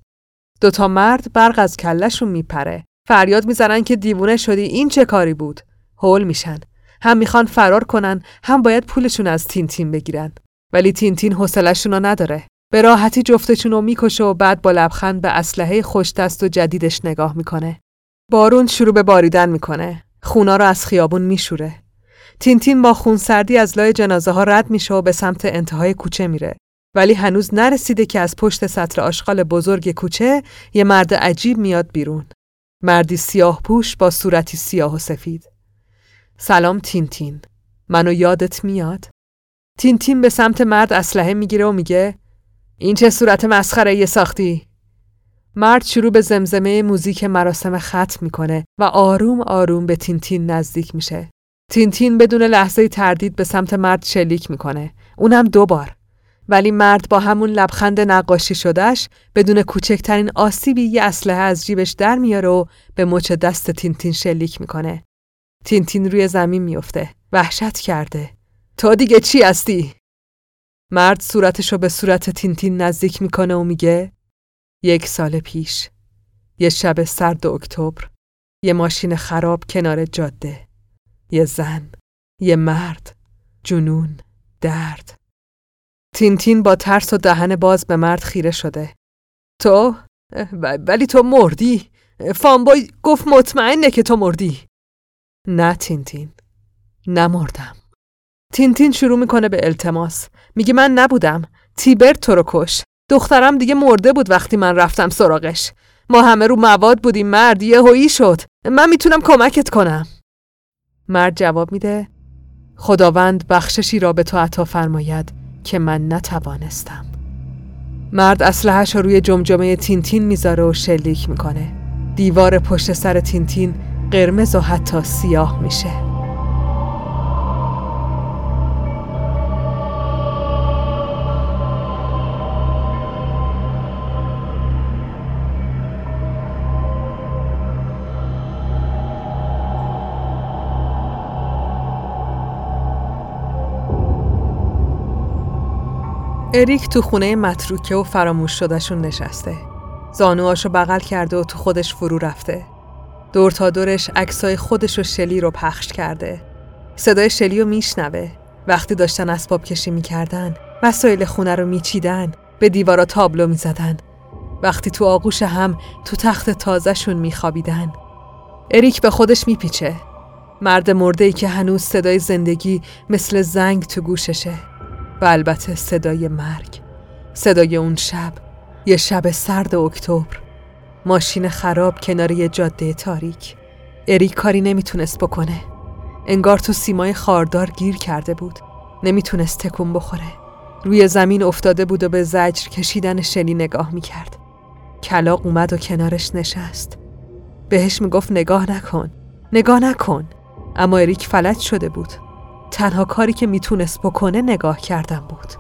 دوتا مرد برق از کلشون میپره. فریاد می‌زنن که دیوونه شدی این چه کاری بود؟ هول میشن هم می‌خوان فرار کنن هم باید پولشون از تینتین بگیرن ولی تینتین حوصله‌شون رو نداره به راحتی جفتشون رو می‌کشه و بعد با لبخند به اسلحه خوش دست و جدیدش نگاه می‌کنه بارون شروع به باریدن می‌کنه خونا رو از خیابون میشوره. تینتین با خونسردی از لای جنازه ها رد میشه و به سمت انتهای کوچه میره. ولی هنوز نرسیده که از پشت سطر آشغال بزرگ کوچه یه مرد عجیب میاد بیرون. مردی سیاه پوش با صورتی سیاه و سفید. سلام تینتین. منو یادت میاد؟ تینتین به سمت مرد اسلحه می‌گیره و میگه این چه صورت مسخره یه ساختی؟ مرد شروع به زمزمه موزیک مراسم ختم می‌کنه و آروم آروم به تینتین نزدیک میشه. تینتین بدون لحظه تردید به سمت مرد شلیک می‌کنه. اونم دو بار. ولی مرد با همون لبخند نقاشی شدهش بدون کوچکترین آسیبی یه اسلحه از جیبش در میاره و به مچ دست تینتین شلیک می‌کنه. تینتین روی زمین میفته. وحشت کرده. تو دیگه چی هستی؟ مرد صورتشو به صورت تینتین نزدیک می‌کنه و میگه یک سال پیش. یه شب سرد اکتبر. یه ماشین خراب کنار جاده. یه زن یه مرد جنون درد. تینتین با ترس و دهن باز به مرد خیره شده. تو؟ ولی تو مردی. فامبوی گفت مطمئنه که تو مردی. نه تینتین نمردم. تینتین شروع می‌کنه به التماس. میگه من نبودم. تیبرت تو رو کش. دخترم دیگه مرده بود وقتی من رفتم سراغش. ما همه رو مواد بودیم مرد یه هویی شد. من می‌تونم کمکت کنم. مرد جواب میده خداوند بخششی را به تو عطا فرماید که من نتوانستم. مرد اسلحهش رو روی جمجمه تینتین می‌ذاره و شلیک می‌کنه. دیوار پشت سر تینتین قرمز و حتی سیاه میشه. اریک تو خونه متروکه و فراموش شدهشون نشسته. زانوهاشو بغل کرده و تو خودش فرو رفته. دور تا دورش عکسای خودش و شلی رو پخش کرده. صدای شلی رو میشنوه. وقتی داشتن اسباب کشی می‌کردن وسایل خونه رو میچیدن به دیوارا تابلو می‌زدن وقتی تو آغوش هم تو تخت تازهشون میخوابیدن اریک به خودش میپیچه مرد مرده ای که هنوز صدای زندگی مثل زنگ تو گوششه و البته صدای مرگ. صدای اون شب یه شب سرد اکتبر. ماشین خراب کنار یه جاده تاریک. اریک کاری نمی‌تونست بکنه. انگار تو سیمای خاردار گیر کرده بود. نمی‌تونست تکون بخوره. روی زمین افتاده بود و به زجر کشیدن شلی نگاه می‌کرد. کلاق اومد و کنارش نشست. بهش می‌گفت نگاه نکن. نگاه نکن. اما اریک فلج شده بود. تنها کاری که می‌تونست بکنه نگاه کردن بود.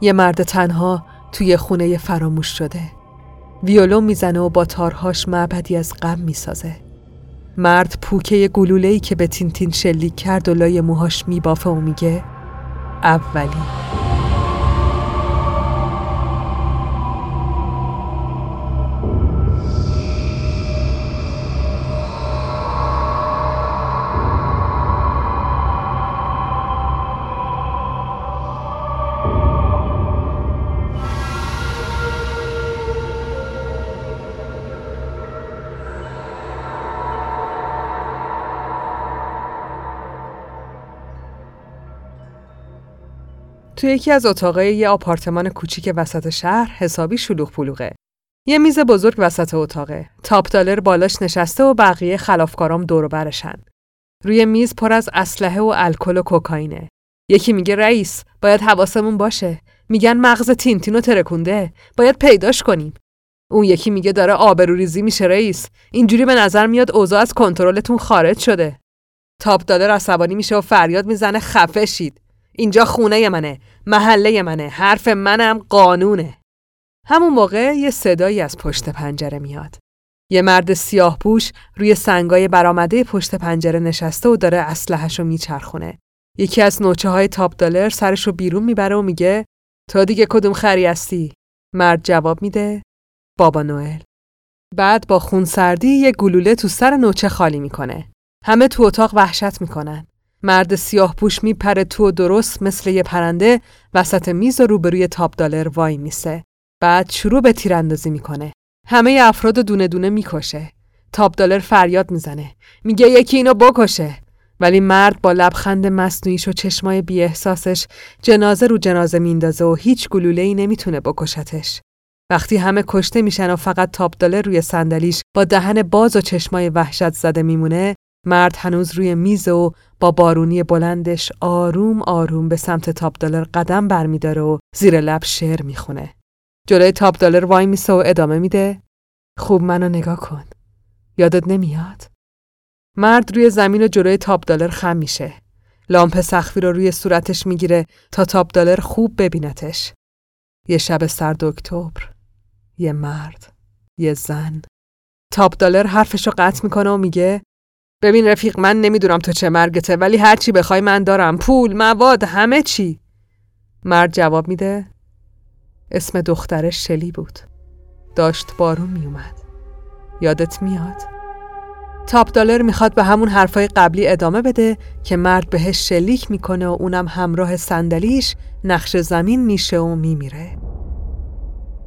یه مرد تنها توی خونه فراموش شده. ویولون می‌زنه و با تارهاش معبدی از غم می‌سازه. مرد پوکه گلوله‌ای که به تینتین شلیک کرد و لای موهاش میبافه و میگه اولی. تو یکی از اتاقای یه آپارتمان کوچیک وسط شهر حسابی شلوغ پلوغه. یه میز بزرگ وسط اتاقه. تاپ دالر بالاش نشسته و بقیه خلافکارام دور برشن. روی میز پر از اسلحه و الکل و کوکائینه. یکی میگه رئیس باید حواسمون باشه. میگن مغز تینتینو ترکونده. باید پیداش کنیم. اون یکی میگه داره آبروریزی میشه رئیس. اینجوری به نظر میاد اوضاع از کنترلتون خارج شده. تاپ دالر عصبانی میشه و فریاد می‌زنه خفه شید. اینجا خونه منه محله منه حرف منم قانونه. همون موقع یه صدایی از پشت پنجره میاد. یه مرد سیاه پوش روی سنگای برآمده پشت پنجره نشسته و داره اسلحه‌شو میچرخونه. یکی از نوچه های تاپ دلر سرش رو بیرون می‌بره و میگه تو دیگه کدوم خری هستی؟ مرد جواب میده بابا نوئل. بعد با خون سردی یه گلوله تو سر نوچه خالی می‌کنه. همه تو اتاق وحشت می‌کنن. مرد سیاه پوش میپره تو درست مثل یه پرنده وسط میز و روبروی تاپ دالر وای میسه. بعد شروع به تیراندازی می‌کنه. همه افراد دونه دونه می‌کشه. تاپ دالر فریاد می‌زنه. میگه یکی اینو بکشه. ولی مرد با لبخند مصنوعیش و چشمای بی احساسش جنازه رو جنازه میندازه و هیچ گلوله ای نمی‌تونه بکشتش. وقتی همه کشته میشن و فقط تاپ دالر روی صندلیش با دهن باز و چشمای وحشت زده میمونه مرد هنوز روی میز و با بارونی بلندش آروم آروم به سمت تاپ دلار قدم برمیداره و زیر لب شعر می‌خونه. جلوی تاپ دلار وایمیسه و ادامه میده. خوب منو نگاه کن. یادت نمیاد؟ مرد روی زمین و جلوی تاپ دلار خم میشه. لامپ سقفی رو روی صورتش می‌گیره تا تاپ دلار خوب ببینتش. یه شب سرد اکتبر. یه مرد. یه زن. تاپ دلار حرفش رو قطع می‌کنه و میگه ببین رفیق من نمی‌دونم تو چه مرگته ولی هر چی بخوای من دارم. پول مواد همه چی. مرد جواب میده اسم دخترش شلی بود. داشت بارون میومد یادت میاد؟ تاپ دالر می‌خواد به همون حرفای قبلی ادامه بده که مرد بهش شلیک می‌کنه و اونم همراه صندلیش نقش زمین میشه و میمیره.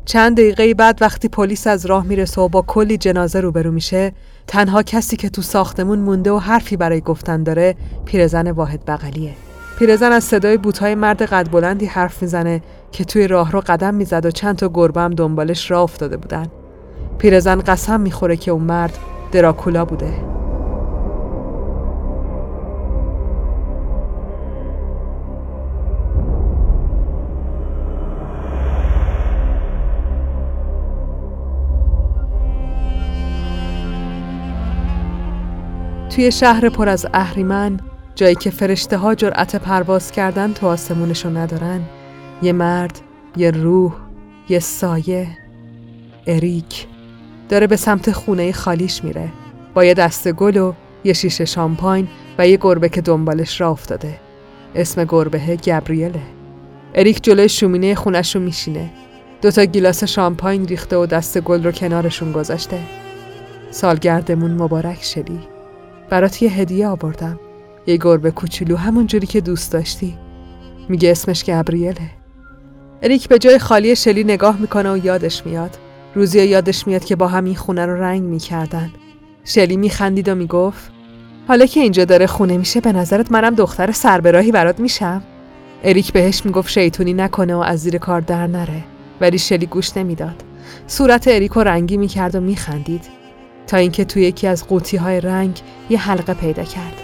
چند دقیقه بعد وقتی پلیس از راه می‌رسه و با کلی جنازه روبرو میشه تنها کسی که تو ساختمون مونده و حرفی برای گفتن داره پیرزن واحد بغلیه. پیرزن از صدای بوتهای مرد قد بلندی حرف می‌زنه که توی راه رو قدم می‌زد و چند تا گربه هم دنبالش راه افتاده بودن. پیرزن قسم می‌خوره که اون مرد دراکولا بوده. توی شهر پر از اهریمن جایی که فرشته ها جرأت پرواز کردن تو آسمونشو ندارن. یه مرد یه روح یه سایه. اریک داره به سمت خونه خالیش میره. با یه دست گل و یه شیشه شامپاین و یه گربه که دنبالش را افتاده. اسم گربه گبریله. اریک جلوی شومینه خونش رو میشینه دوتا گیلاس شامپاین ریخته و دست گل رو کنارشون گذاشته. سالگردمون مبارک شدی. برات یه هدیه آوردم. یه گربه کوچولو همون جوری که دوست داشتی. میگه اسمش گبریله اریک به جای خالی شلی نگاه می‌کنه و یادش میاد. روزی یادش میاد که با همین خونه رو رنگ می‌کردن. شلی میخندید و می‌گفت حالا که اینجا داره خونه میشه به نظرت منم دختر سربراهی برات میشم؟ اریک بهش می‌گفت شیطونی نکنه و از زیر کار در نره. ولی شلی گوش نمی‌داد. صورت اریک رنگی می‌کرد و میخندید. تا اینکه توی یکی از قوطی های رنگ یه حلقه پیدا کرد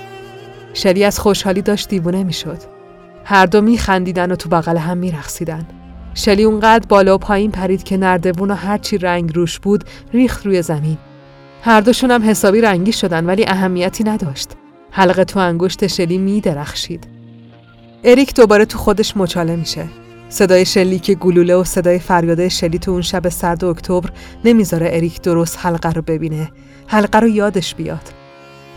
شلی از خوشحالی داشت دیوونه می‌شد. هر دو میخندیدن و تو بغل هم میرقصیدن. شلی اونقدر بالا و پایین پرید که نردبون و هرچی رنگ روش بود ریخت روی زمین. هر دوشون هم حسابی رنگی شدن ولی اهمیتی نداشت. حلقه تو انگشت شلی می درخشید. اریک دوباره تو خودش مچاله میشه. صدای شلی که گلوله و صدای فریاده شلی تو اون شب سرد اکتبر نمی‌ذاره اریک درست حلقه رو ببینه. حلقه رو یادش بیاد.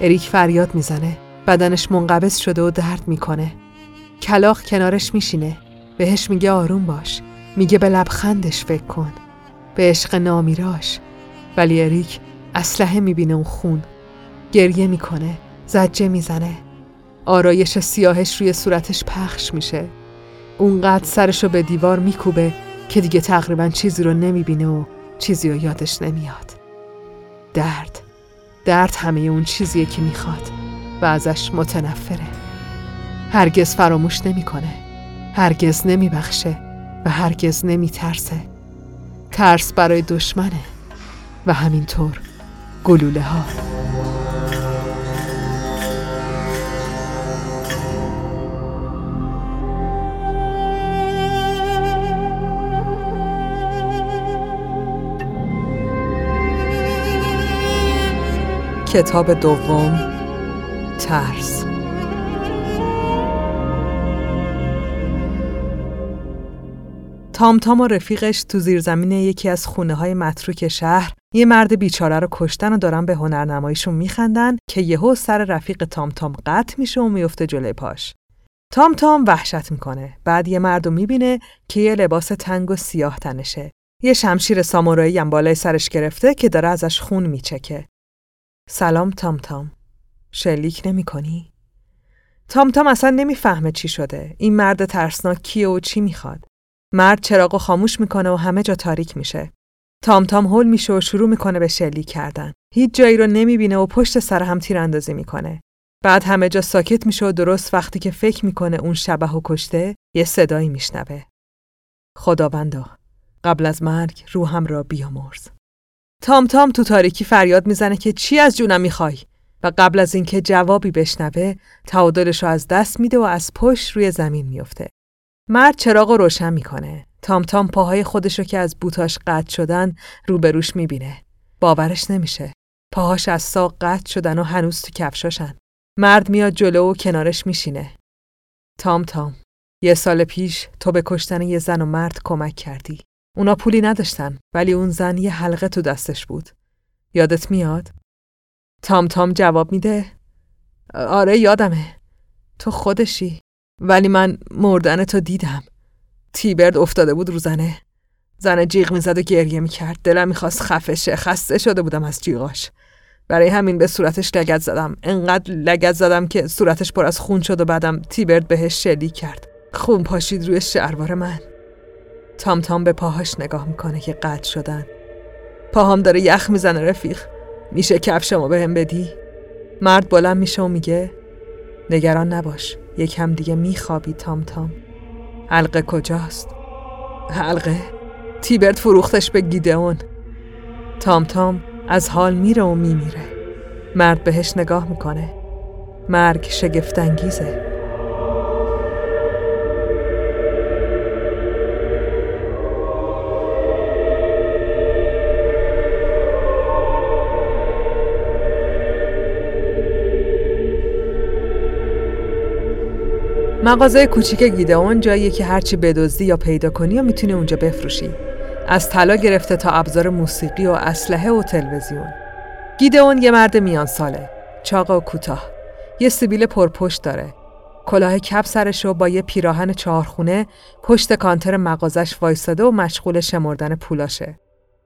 اریک فریاد می‌زنه. بدنش منقبض شده و درد می‌کنه. کلاق کنارش میشینه. بهش میگه آروم باش. میگه به لبخندش فکر کن. به عشق نامیراش. ولی اریک اسلحه می‌بینه اون خون. گریه می‌کنه. زجه می‌زنه. آرایش سیاهش روی صورتش پخش میشه. اونقدر سرشو به دیوار میکوبه که دیگه تقریبا چیزی رو نمی‌بینه و چیزی رو یادش نمیاد. درد. درد همه اون چیزیه که می‌خواد و ازش متنفره. هرگز فراموش نمی‌کنه. هرگز نمیبخشه و هرگز نمیترسه. ترس برای دشمنه و همینطور گلوله ها. کتاب دوم ترس تام تام و رفیقش تو زیرزمین یکی از خونه های متروک شهر یه مرد بیچاره رو کشتن و دارن به هنرنماییشون میخندن که یهو سر رفیق تام تام قطع میشه و میفته جلوی پاش. تام تام وحشت می‌کنه. بعد یه مرد رو می‌بینه که یه لباس تنگ و سیاه تنشه. یه شمشیر سامورایی هم بالای سرش گرفته که داره ازش خون میچکه. سلام تام تام. شلیک نمی کنی؟ تام تام اصلا نمی‌فهمه چی شده. این مرد ترسناک کیه و چی می‌خواد. مرد چراغ خاموش می‌کنه و همه جا تاریک میشه. تام تام هول میشه و شروع می‌کنه به شلیک کردن. هیچ جایی رو نمی‌بینه و پشت سر هم تیراندازی می‌کنه. بعد همه جا ساکت میشه و درست وقتی که فکر می‌کنه اون شبه و کشته یه صدایی میشنوه. خداوندا قبل از مرگ روحم را بیامرز. تام تام تو تاریکی فریاد می‌زنه که چی از جونم می‌خوای و قبل از اینکه جوابی بشنوه تعادلش رو از دست میده و از پشت روی زمین میفته. مرد چراغ رو روشن می‌کنه. تام تام پاهای خودش رو که از بوتاش قطع شدن روبروش می‌بینه. باورش نمیشه. پاهاش از ساق قطع شدن و هنوز تو کفشاشن. مرد میاد جلو و کنارش میشینه. تام تام یه سال پیش تو به کشتن یه زن و مرد کمک کردی. اونا پولی نداشتن ولی اون زن یه حلقه تو دستش بود. یادت میاد؟ تام تام جواب میده آره یادمه. تو خودشی. ولی من مردن تو دیدم. تیبرد افتاده بود رو زنه. زن جیغ می‌زد و گریه می‌کرد. دلم می‌خواست خفشه. خسته شده بودم از جیغاش. برای همین به صورتش لگت زدم. انقدر لگت زدم که صورتش پر از خون شد و بعدم تیبرد بهش شلیک کرد. خون پاشید روی شلوار من. تام تام به پاهاش نگاه می‌کنه که قطع شدن. پاهام داره یخ می‌زنه رفیق. میشه کفشمو بهم بدی؟ مرد بلند میشه و میگه نگران نباش یکم دیگه میخوابی تام تام حلقه کجاست؟ حلقه. تیبرت فروختش به گیدئون. تام تام از حال میره و میمیره. مرد بهش نگاه می‌کنه. مرگ شگفتانگیزه. مغازه کوچیک گیدئون جاییه که هرچی بدزدی یا پیدا کنی و می‌تونی اونجا بفروشی. از طلا گرفته تا ابزار موسیقی و اسلحه و تلویزیون. گیدئون یه مرد میان ساله. چاق و کوتاه. یه سیبیل پرپشت داره. کلاه کپ سرش با یه پیراهن چهارخونه پشت کانتر مغازش وایساده و مشغول شمردن پولاشه.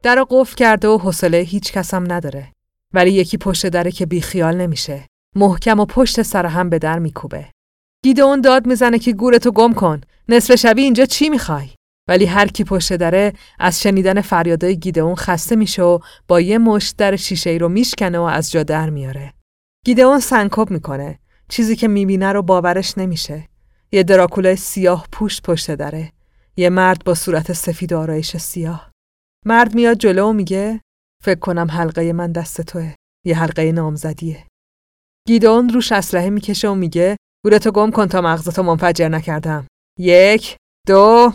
در قفل کرده و حوصله هیچ کسم نداره. ولی یکی پشت دره که بیخیال نمیشه. محکم و پشت سر هم به در میکوبه. گیدئون داد می‌زنه که گورتو گم کن. نصف شبی اینجا چی می‌خوای؟ ولی هر کی پشت دره از شنیدن فریادای گیدئون خسته میشه و با یه مشت در شیشه ای رو میشکنه و از جا در میاره. گیدئون سنکوب می‌کنه. چیزی که می‌بینه رو باورش نمیشه. یه دراکولای سیاه پوشت پشت دره یه مرد با صورت سفید و آرایش سیاه. مرد میاد جلو و میگه فکر کنم حلقه من دست توه. یه حلقه نامزدیه. گیدون روش اسلحه می‌کشه و میگه گورتو گم کن تا مغزتو منفجر نکردم. یک دو.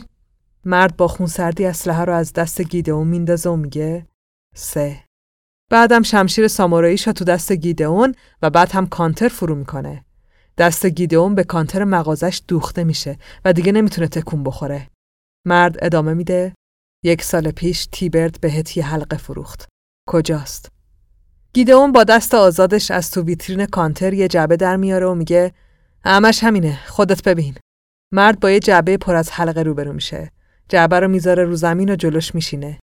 مرد با خونسردی اسلحه رو از دست گیدئون میندازه و میگه سه. بعدم شمشیر ساموراییش تو دست گیدئون و بعد هم کانتر فرو می‌کنه. دست گیدئون به کانتر مغازش دوخته میشه و دیگه نمی‌تونه تکون بخوره. مرد ادامه میده. یک سال پیش تیبرد بهت یه حلقه فروخت. کجاست؟ گیدئون با دست آزادش از تو ویترین کانتر یه جعبه در میاره و میگه همش همینه. خودت ببین. مرد با یه جعبه پر از حلقه روبرو میشه. جعبه رو می‌ذاره رو زمین و جلوش میشینه.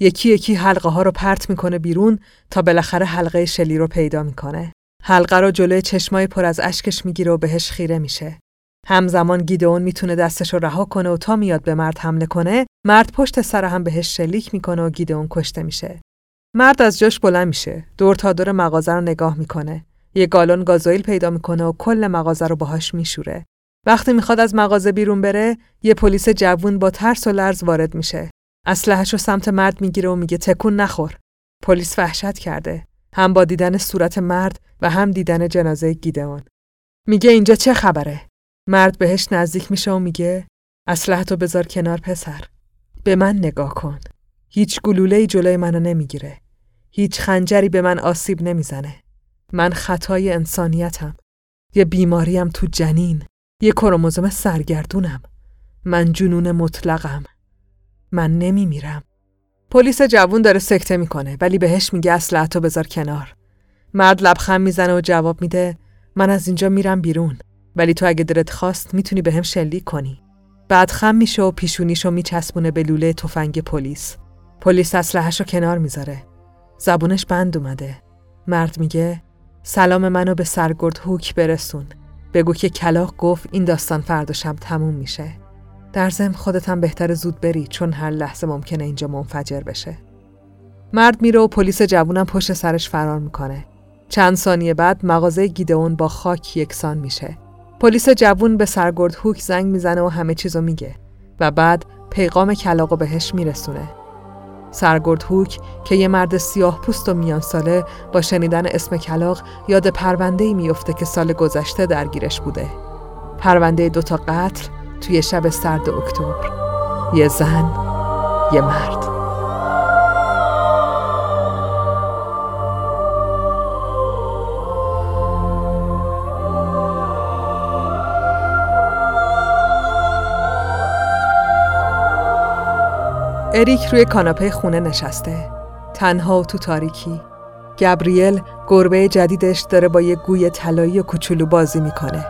یکی یکی حلقه ها رو پرت می‌کنه بیرون تا بالاخره حلقه شلی رو پیدا می‌کنه. حلقه رو جلوی چشمای پر از اشکش می‌گیره و بهش خیره میشه. همزمان گیدئون می‌تونه دستش رو رها کنه و تا میاد به مرد حمله کنه مرد پشت سر هم بهش شلیک می‌کنه و گیدئون کشته میشه. مرد از جاش بلند میشه. دور تا دور مغازه رو نگاه می‌کنه. یه گالون گازوئیل پیدا می‌کنه و کل مغازه رو باهاش میشوره. وقتی می‌خواد از مغازه بیرون بره یه پلیس جوون با ترس و لرز وارد میشه. اسلحه‌شو سمت مرد می‌گیره و میگه تکون نخور. پلیس وحشت کرده. هم با دیدن صورت مرد و هم دیدن جنازه گیدئون. میگه اینجا چه خبره؟ مرد بهش نزدیک میشه و میگه اسلحتو بذار کنار پسر. به من نگاه کن. هیچ گلوله‌ای جلوی منو نمی‌گیره. هیچ خنجری به من آسیب نمی‌زنه. من خطای انسانیتم. یه بیماریم تو جنین. یه کروموزوم سرگردونم. من جنون مطلقم. من نمیمیرم. پلیس جوون داره سکته می‌کنه ولی بهش میگه اسلحتو بذار کنار. مرد لبخند می‌زنه و جواب میده من از اینجا میرم بیرون. ولی تو اگه دلت خواست می‌تونی به شلیک کنی. بعد خم میشه و پیشونیشو میچسبونه به لوله تفنگ پلیس. پلیس اسلحه‌شو کنار می‌ذاره. زبونش بند اومده. مرد میگه سلام منو به سرگرد هوک برسون. بگو که کلاق گفت این داستان فردا شب تموم میشه. در ضمن خودت هم بهتر زود بری چون هر لحظه ممکنه اینجا منفجر بشه. مرد میره و پلیس جوونم پشت سرش فرار می‌کنه. چند ثانیه بعد مغازه گیدئون با خاک یکسان میشه. پلیس جوون به سرگرد هوک زنگ می‌زنه و همه چیزو میگه و بعد پیغام کلاقو بهش میرسونه. سرگرد هوک که یه مرد سیاه پوست و میان ساله با شنیدن اسم کلاق یاد پرونده میفته که سال گذشته درگیرش بوده. پرونده دوتا قتل توی شب سرد اکتبر. یه زن یه مرد. اریک روی کاناپه خونه نشسته. تنها و تو تاریکی. گبریل گربه جدیدش داره با یه گوی طلایی و کوچولو بازی می‌کنه.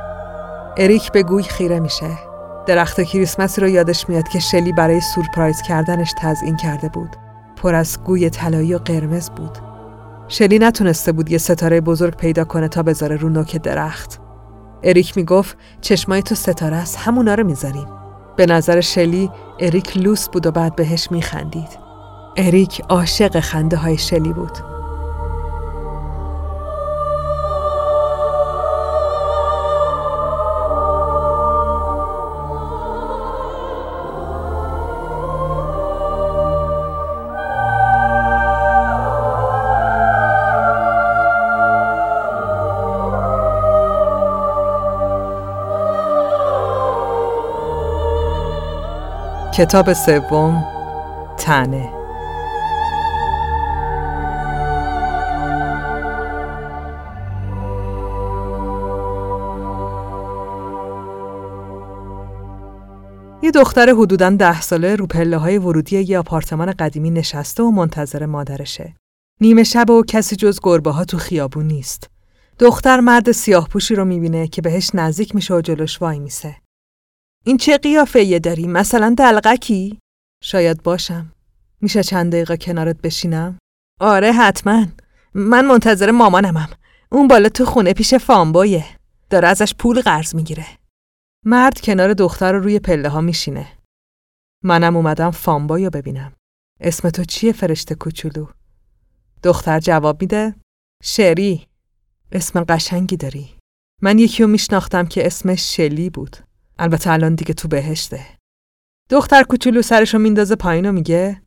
اریک به گوی خیره میشه. درخت کریسمسی رو یادش میاد که شلی برای سورپرایز کردنش تزئین کرده بود. پر از گوی طلایی و قرمز بود. شلی نتونسته بود یه ستاره بزرگ پیدا کنه تا بذاره رو نوک درخت. اریک می‌گفت چشمای تو ستاره است همونا رو می‌ذاریم. به نظر شلی اریک لوس بود و بعد بهش میخندید. اریک عاشق خنده های شلی بود. کتاب سوم تنه یه دختر حدوداً ده ساله رو پله های ورودی یه آپارتمان قدیمی نشسته و منتظر مادرشه. نیمه شب و کسی جز گربه ها تو خیابون نیست. دختر مرد سیاه پوشی رو می‌بینه که بهش نزدیک میشه و جلوش وای میسه. این چه قیافه یه داری؟ مثلا دلقکی؟ شاید باشم. میشه چند دقیقه کنارت بشینم؟ آره حتما. من منتظر مامانمم. اون بالا تو خونه پیش فامبایه. داره ازش پول قرض می‌گیره. مرد کنار دختر رو روی پله ها میشینه. منم اومدم فامبایو ببینم. اسم تو چیه فرشته کوچولو؟ دختر جواب میده شری. اسم قشنگی داری. من یکی رو میشناختم که اسمش شلی بود. البته الان دیگه تو بهشته. دختر کوچولو سرشو میندازه پایین و میگه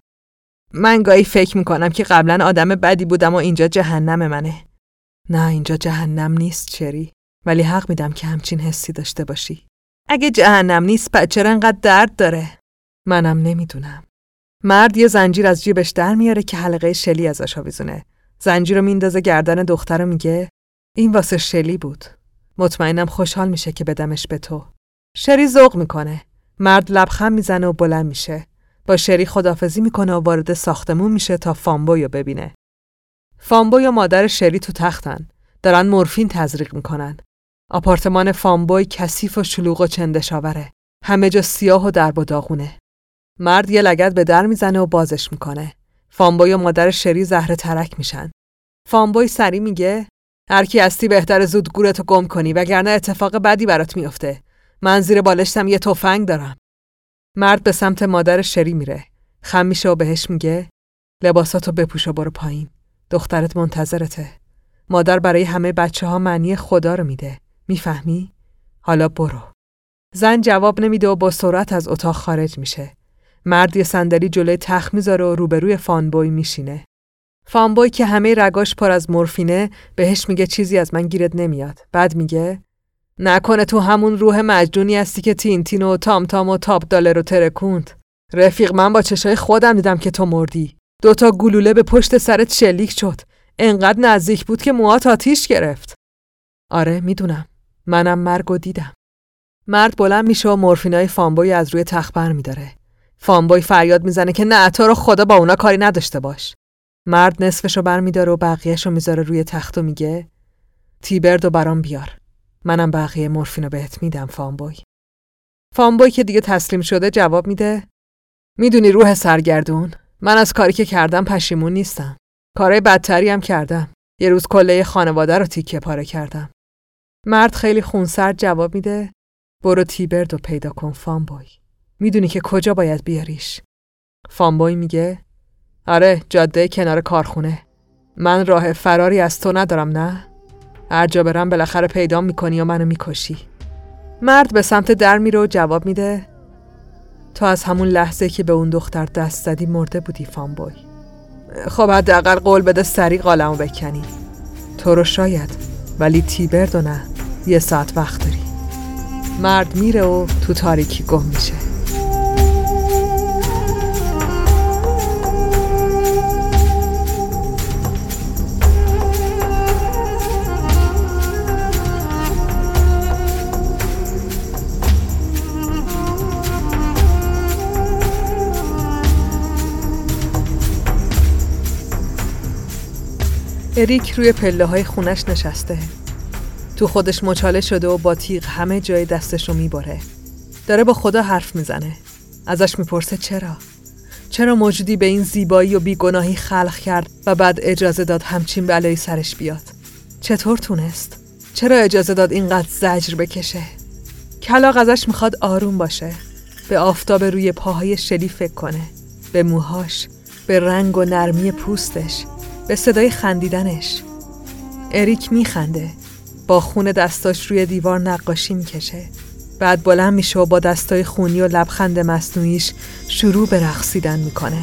من گاهی فکر می‌کنم که قبلا آدم بدی بودم و اینجا جهنم منه. نه اینجا جهنم نیست چری؟ ولی حق میدم که همچین حسی داشته باشی. اگه جهنم نیست پس چرا انقدر درد داره؟ منم نمی‌دونم. مرد یه زنجیر از جیبش در میاره که حلقه شلی ازش آویزونه. زنجیر رو میندازه گردن دختر رو میگه این واسه شلی بود. مطمئنم خوشحال میشه که بدمش به تو. شری ذوق می‌کنه. مرد لبخند می‌زنه و بلند میشه. با شری خدافزی می‌کنه و وارد ساختمون میشه تا فامبوی ببینه. فامبوی و مادر شری تو تختن. دارن مورفین تزریق می‌کنن. آپارتمان فامبوی کثیف و شلوغ و چندشاوره. همه جا سیاه و درب و داغونه. مرد یه لگت به در می‌زنه و بازش می‌کنه. فامبوی و مادر شری زهره ترک میشن. فامبوی سری میگه هر کی هستی بهتر زود گورتو گم کنی وگرنه اتفاق بدی برات میافته. من زیر بالشتم یه تفنگ دارم. مرد به سمت مادر شری میره. خم میشه و بهش میگه لباساتو بپوش و برو پایین. دخترت منتظرته. مادر برای همه بچه ها معنی خدا رو میده. می‌فهمی؟ حالا برو. زن جواب نمیده و با سرعت از اتاق خارج میشه. مرد یه صندلی جلوی تخت می‌ذاره و روبروی فانبوی میشینه. فانبوی که همه رگاش پر از مورفینه بهش میگه چیزی از من گیرت نمیاد. بعد میگه نکنه تو همون روح مجنونی هستی که تینتین و تام تام و تاپ داله رو ترکوند. رفیق من با چشای خودم دیدم که تو مردی. دوتا گلوله به پشت سرت شلیک شد. انقدر نزدیک بود که موهات آتیش گرفت. آره می‌دونم. منم مرگ و دیدم. مرد بلند میشه و مورفینای فامبوی از روی تخت بر میداره. فامبوی فریاد می‌زنه که نه تو رو خدا با اونا کاری نداشته باش. مرد نصفشو بر میداره و بقیهشو می‌ذاره روی تخت و میگه تیبرد و برام بیار. منم بقیه مورفینو بهت میدم فامبوی. فامبوی که دیگه تسلیم شده جواب میده. می‌دونی روح سرگردون؟ من از کاری که کردم پشیمون نیستم. کارهای بدتری هم کردم. یه روز کله خانواده رو تیکه پاره کردم. مرد خیلی خونسرد جواب میده. برو تیبرد و پیدا کن فامبوی. می‌دونی که کجا باید بیاریش. فامبوی میگه. آره جاده کنار کارخونه. من راه فراری از تو ندارم نه؟ هر جا برم بالاخره پیدا می‌کنی و منو می‌کشی. مرد به سمت در میره و جواب میده تو از همون لحظه که به اون دختر دست زدی مرده بودی فامبوی. خب حداقل قول بده سری قالمو بکنی. تو رو شاید ولی تیبرد و نه یه ساعت وقت داری. مرد میره و تو تاریکی گم میشه. اریک روی پله های خونش نشسته. تو خودش مچاله شده و با تیغ همه جای دستش رو میباره داره با خدا حرف می‌زنه. ازش می‌پرسه چرا؟ چرا موجودی به این زیبایی و بیگناهی خلق کرد و بعد اجازه داد همچین بلایی سرش بیاد؟ چطور تونست؟ چرا اجازه داد اینقدر زجر بکشه؟ کلاق ازش می‌خواد آروم باشه. به آفتاب روی پاهای شلی فکر کنه. به موهاش به رنگ و نرمی پوستش. به صدای خندیدنش. اریک میخنده. با خون دستاش روی دیوار نقاشی می‌کشه. بعد بلند میشه و با دستای خونی و لبخند مصنوعیش شروع به رقصیدن می‌کنه.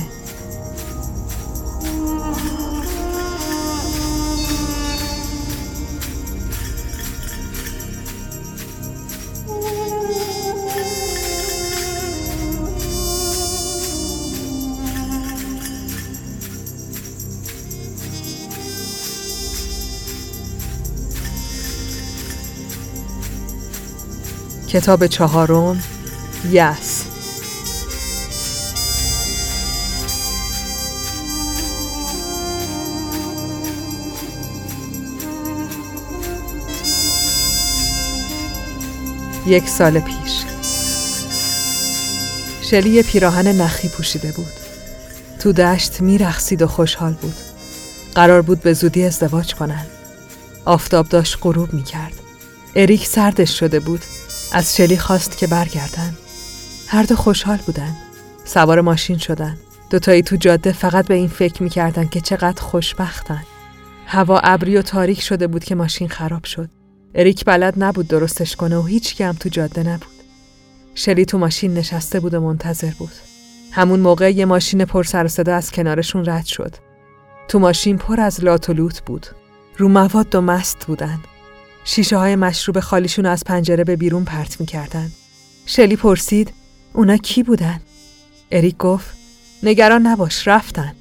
کتاب چهارم یس یک سال پیش. شلی پیراهن نخی پوشیده بود. تو دشت میرخسید و خوشحال بود. قرار بود به زودی ازدواج کنن. آفتاب داشت غروب می‌کرد. اریک سردش شده بود. از شلی خواست که برگردن. هر دو خوشحال بودن. سوار ماشین شدن. دوتایی تو جاده فقط به این فکر می‌کردن که چقدر خوشبختن. هوا ابری و تاریک شده بود که ماشین خراب شد. اریک بلد نبود درستش کنه و هیچ هم تو جاده نبود. شلی تو ماشین نشسته بود و منتظر بود. همون موقع یه ماشین پر سر صدا از کنارشون رد شد. تو ماشین پر از لات و لوت بود. رو مواد و مست بودن. شیشه های مشروب خالیشون از پنجره به بیرون پرت می‌کردن. شلی پرسید اونا کی بودن؟ اریک گفت نگران نباش رفتن.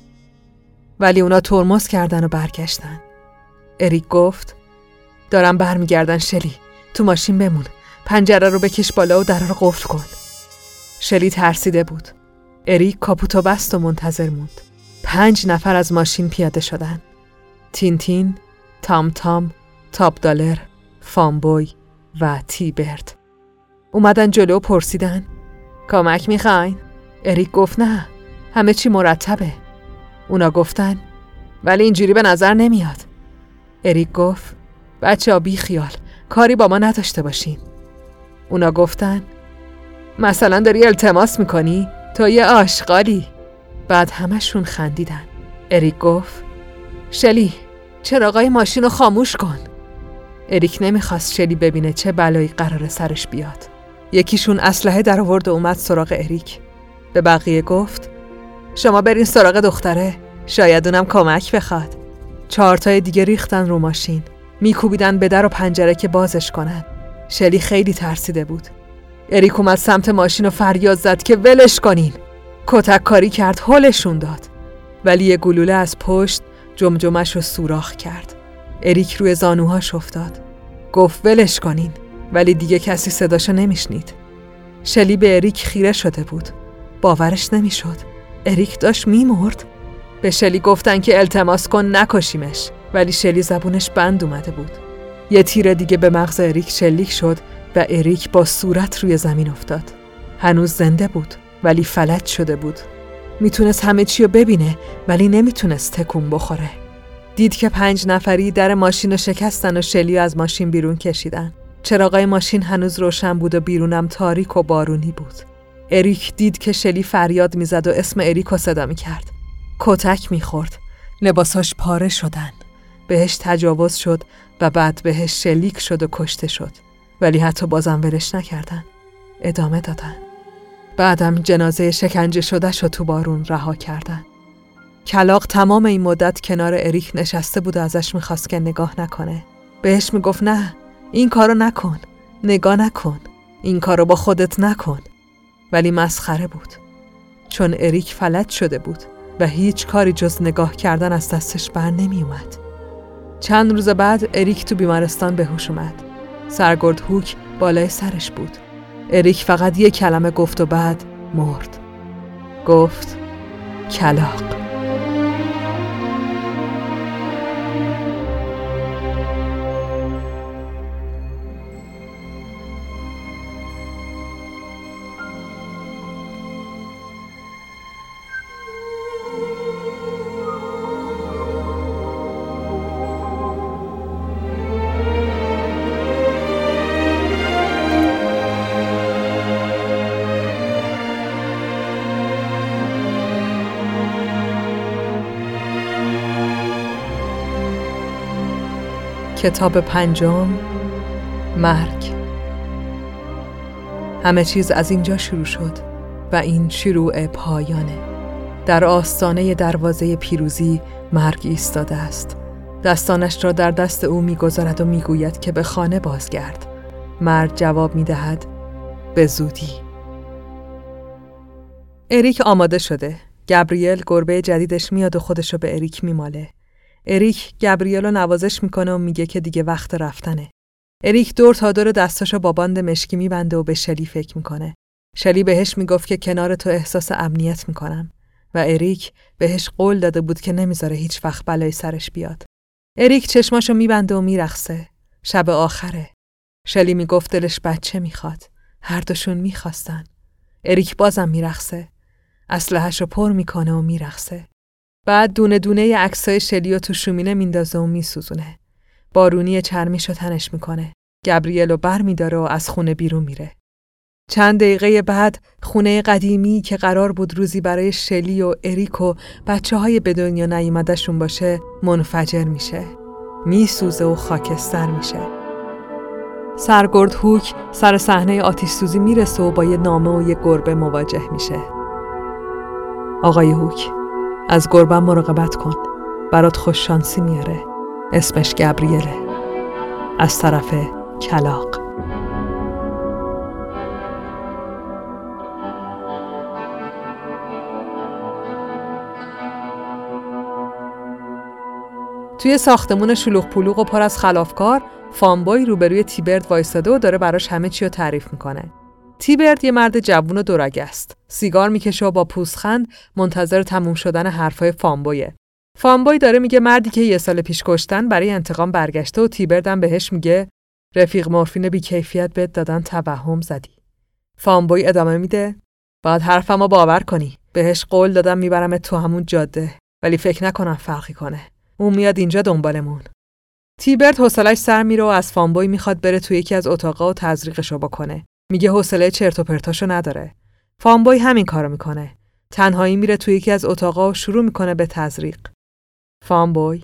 ولی اونا ترمز کردن و برگشتن. اریک گفت دارم برمیگردن شلی تو ماشین بمون پنجره رو بکش بالا و در رو قفل کن شلی ترسیده بود اریک کاپوتو بست و منتظر موند پنج نفر از ماشین پیاده شدن تین تین، تام تام، تاپ دالر، فامبوی و تی برد اومدن جلو پرسیدن کمک می‌خواین؟ اریک گفت نه همه چی مرتبه. اونا گفتن ولی اینجوری به نظر نمیاد. اریک گفت بچه ها بی خیال کاری با ما نداشته باشین. اونا گفتن مثلا داری التماس می‌کنی؟ تو یه آشغالی. بعد همشون خندیدن. اریک گفت شلی چراغای ماشین رو خاموش کن. اریک نمی‌خواست شلی ببینه چه بلایی قرار سرش بیاد. یکیشون اسلحه در آورد و اومد سراغ اریک. به بقیه گفت شما برین سراغ دختره شاید اونم کمک بخواد. چهارتای دیگه ریختن رو ماشین. میکوبیدن به در و پنجره که بازش کنن. شلی خیلی ترسیده بود. اریک اومد سمت ماشین و فریاد زد که ولش کنین. کتک کاری کرد هلشون داد. ولی یه گلوله از پشت جمجمش رو سوراخ کرد. اریک روی زانوهاش افتاد. گفت ولش کنین ولی دیگه کسی صداشو نمیشنید. شلی به اریک خیره شده بود. باورش نمی‌شد. اریک داشت میمرد. به شلی گفتن که التماس کن نکشیمش ولی شلی زبونش بند اومده بود. یه تیر دیگه به مغز اریک شلیک شد و اریک با صورت روی زمین افتاد. هنوز زنده بود ولی فلج شده بود. می‌تونست همه چی رو ببینه ولی نمی‌تونست تکون بخوره. دید که پنج نفری در ماشین شکستن و شلی از ماشین بیرون کشیدن. چراغای ماشین هنوز روشن بود و بیرونم تاریک و بارونی بود. اریک دید که شلی فریاد می‌زد و اسم اریک رو صدا می‌کرد. کتک می‌خورد. لباساش پاره شدن. بهش تجاوز شد و بعد بهش شلیک شد و کشته شد. ولی حتی بازم ولش نکردن. ادامه دادن. بعدم جنازه شکنجه شده شد تو بارون رها کردن. کلاق تمام این مدت کنار اریک نشسته بود و ازش می‌خواست که نگاه نکنه بهش می‌گفت نه این کارو نکن نگاه نکن این کارو با خودت نکن ولی مسخره بود چون اریک فلج شده بود و هیچ کاری جز نگاه کردن از دستش بر نمی اومد. چند روز بعد اریک تو بیمارستان به هوش اومد. سرگرد هوک بالای سرش بود. اریک فقط یک کلمه گفت و بعد مرد. گفت کلاق. کتاب پنجم مرگ. همه چیز از اینجا شروع شد و این شروع پایانه. در آستانه دروازه پیروزی مرگ ایستاده است. دستانش را در دست او می‌گذارد و می‌گوید که به خانه بازگرد. مرد جواب می‌دهد به زودی. اریک آماده شده. گبریل گربه جدیدش میاد و خودشو به اریک میماله. اریک رو نوازش می‌کنه و میگه که دیگه وقت رفتنه. اریک دور تا دور دستاشو با باند مشکی میبنده و به شلی فکر می‌کنه. شلی بهش می‌گفت که کنار تو احساس امنیت می‌کنم و اریک بهش قول داده بود که نمی‌ذاره هیچ وقت بلای سرش بیاد. اریک چشماشو میبنده و میرخصه. شب آخره. شلی می‌گفت دلش بچه می‌خواد. هر دوشون می‌خواستن. اریک بازم میرخصه. اسلحه‌شو پر می‌کنه و میرخصه. بعد دونه دونه عکسای شلی و تو شومینه میندازه و میسوزونه. بارونی چرمیشو تنش می‌کنه. گبریلو بر میداره و از خونه بیرون میره. چند دقیقه بعد خونه قدیمی که قرار بود روزی برای شلی و اریک و بچه های به دنیا باشه منفجر میشه. میسوزه و خاکستر میشه. سرگرد هوک سر صحنه آتیش سوزی می‌رسه و با یه نامه و یه گربه مواجه میشه. آقای هوک از گربه مراقبت کن. برات خوش شانسی میاره. اسمش گبریله. از طرف کلاق. توی ساختمون شلوغ پلوغ و پر از خلافکار فامبوی روبروی تیبرد وایستاده و داره براش همه چی رو تعریف می‌کنه. تیبرد یه مرد جوون و دورگه است. سیگار می‌کشه و با پوزخند منتظر تموم شدن حرفای فامبویه. فامبوی داره میگه مردی که یه سال پیش کشتن برای انتقام برگشته و تیبردم بهش میگه رفیق مورفین بیکیفیت بهت دادن توهم زدی. فامبوی ادامه میده باید حرفمو باور کنی. بهش قول دادم می‌برم تو همون جاده ولی فکر نکنم فرقی کنه. اون میاد اینجا دنبالمون. تیبرت حوصلش سر میره و از فامبوی می‌خواد بره تو یکی از اتاقا و تزریقشو بکنه. میگه حوصله چرت و پرتاشو نداره. فامبوی همین کارو می‌کنه. تنهایی میره تو یکی از اتاقا و شروع می‌کنه به تزریق. فامبوی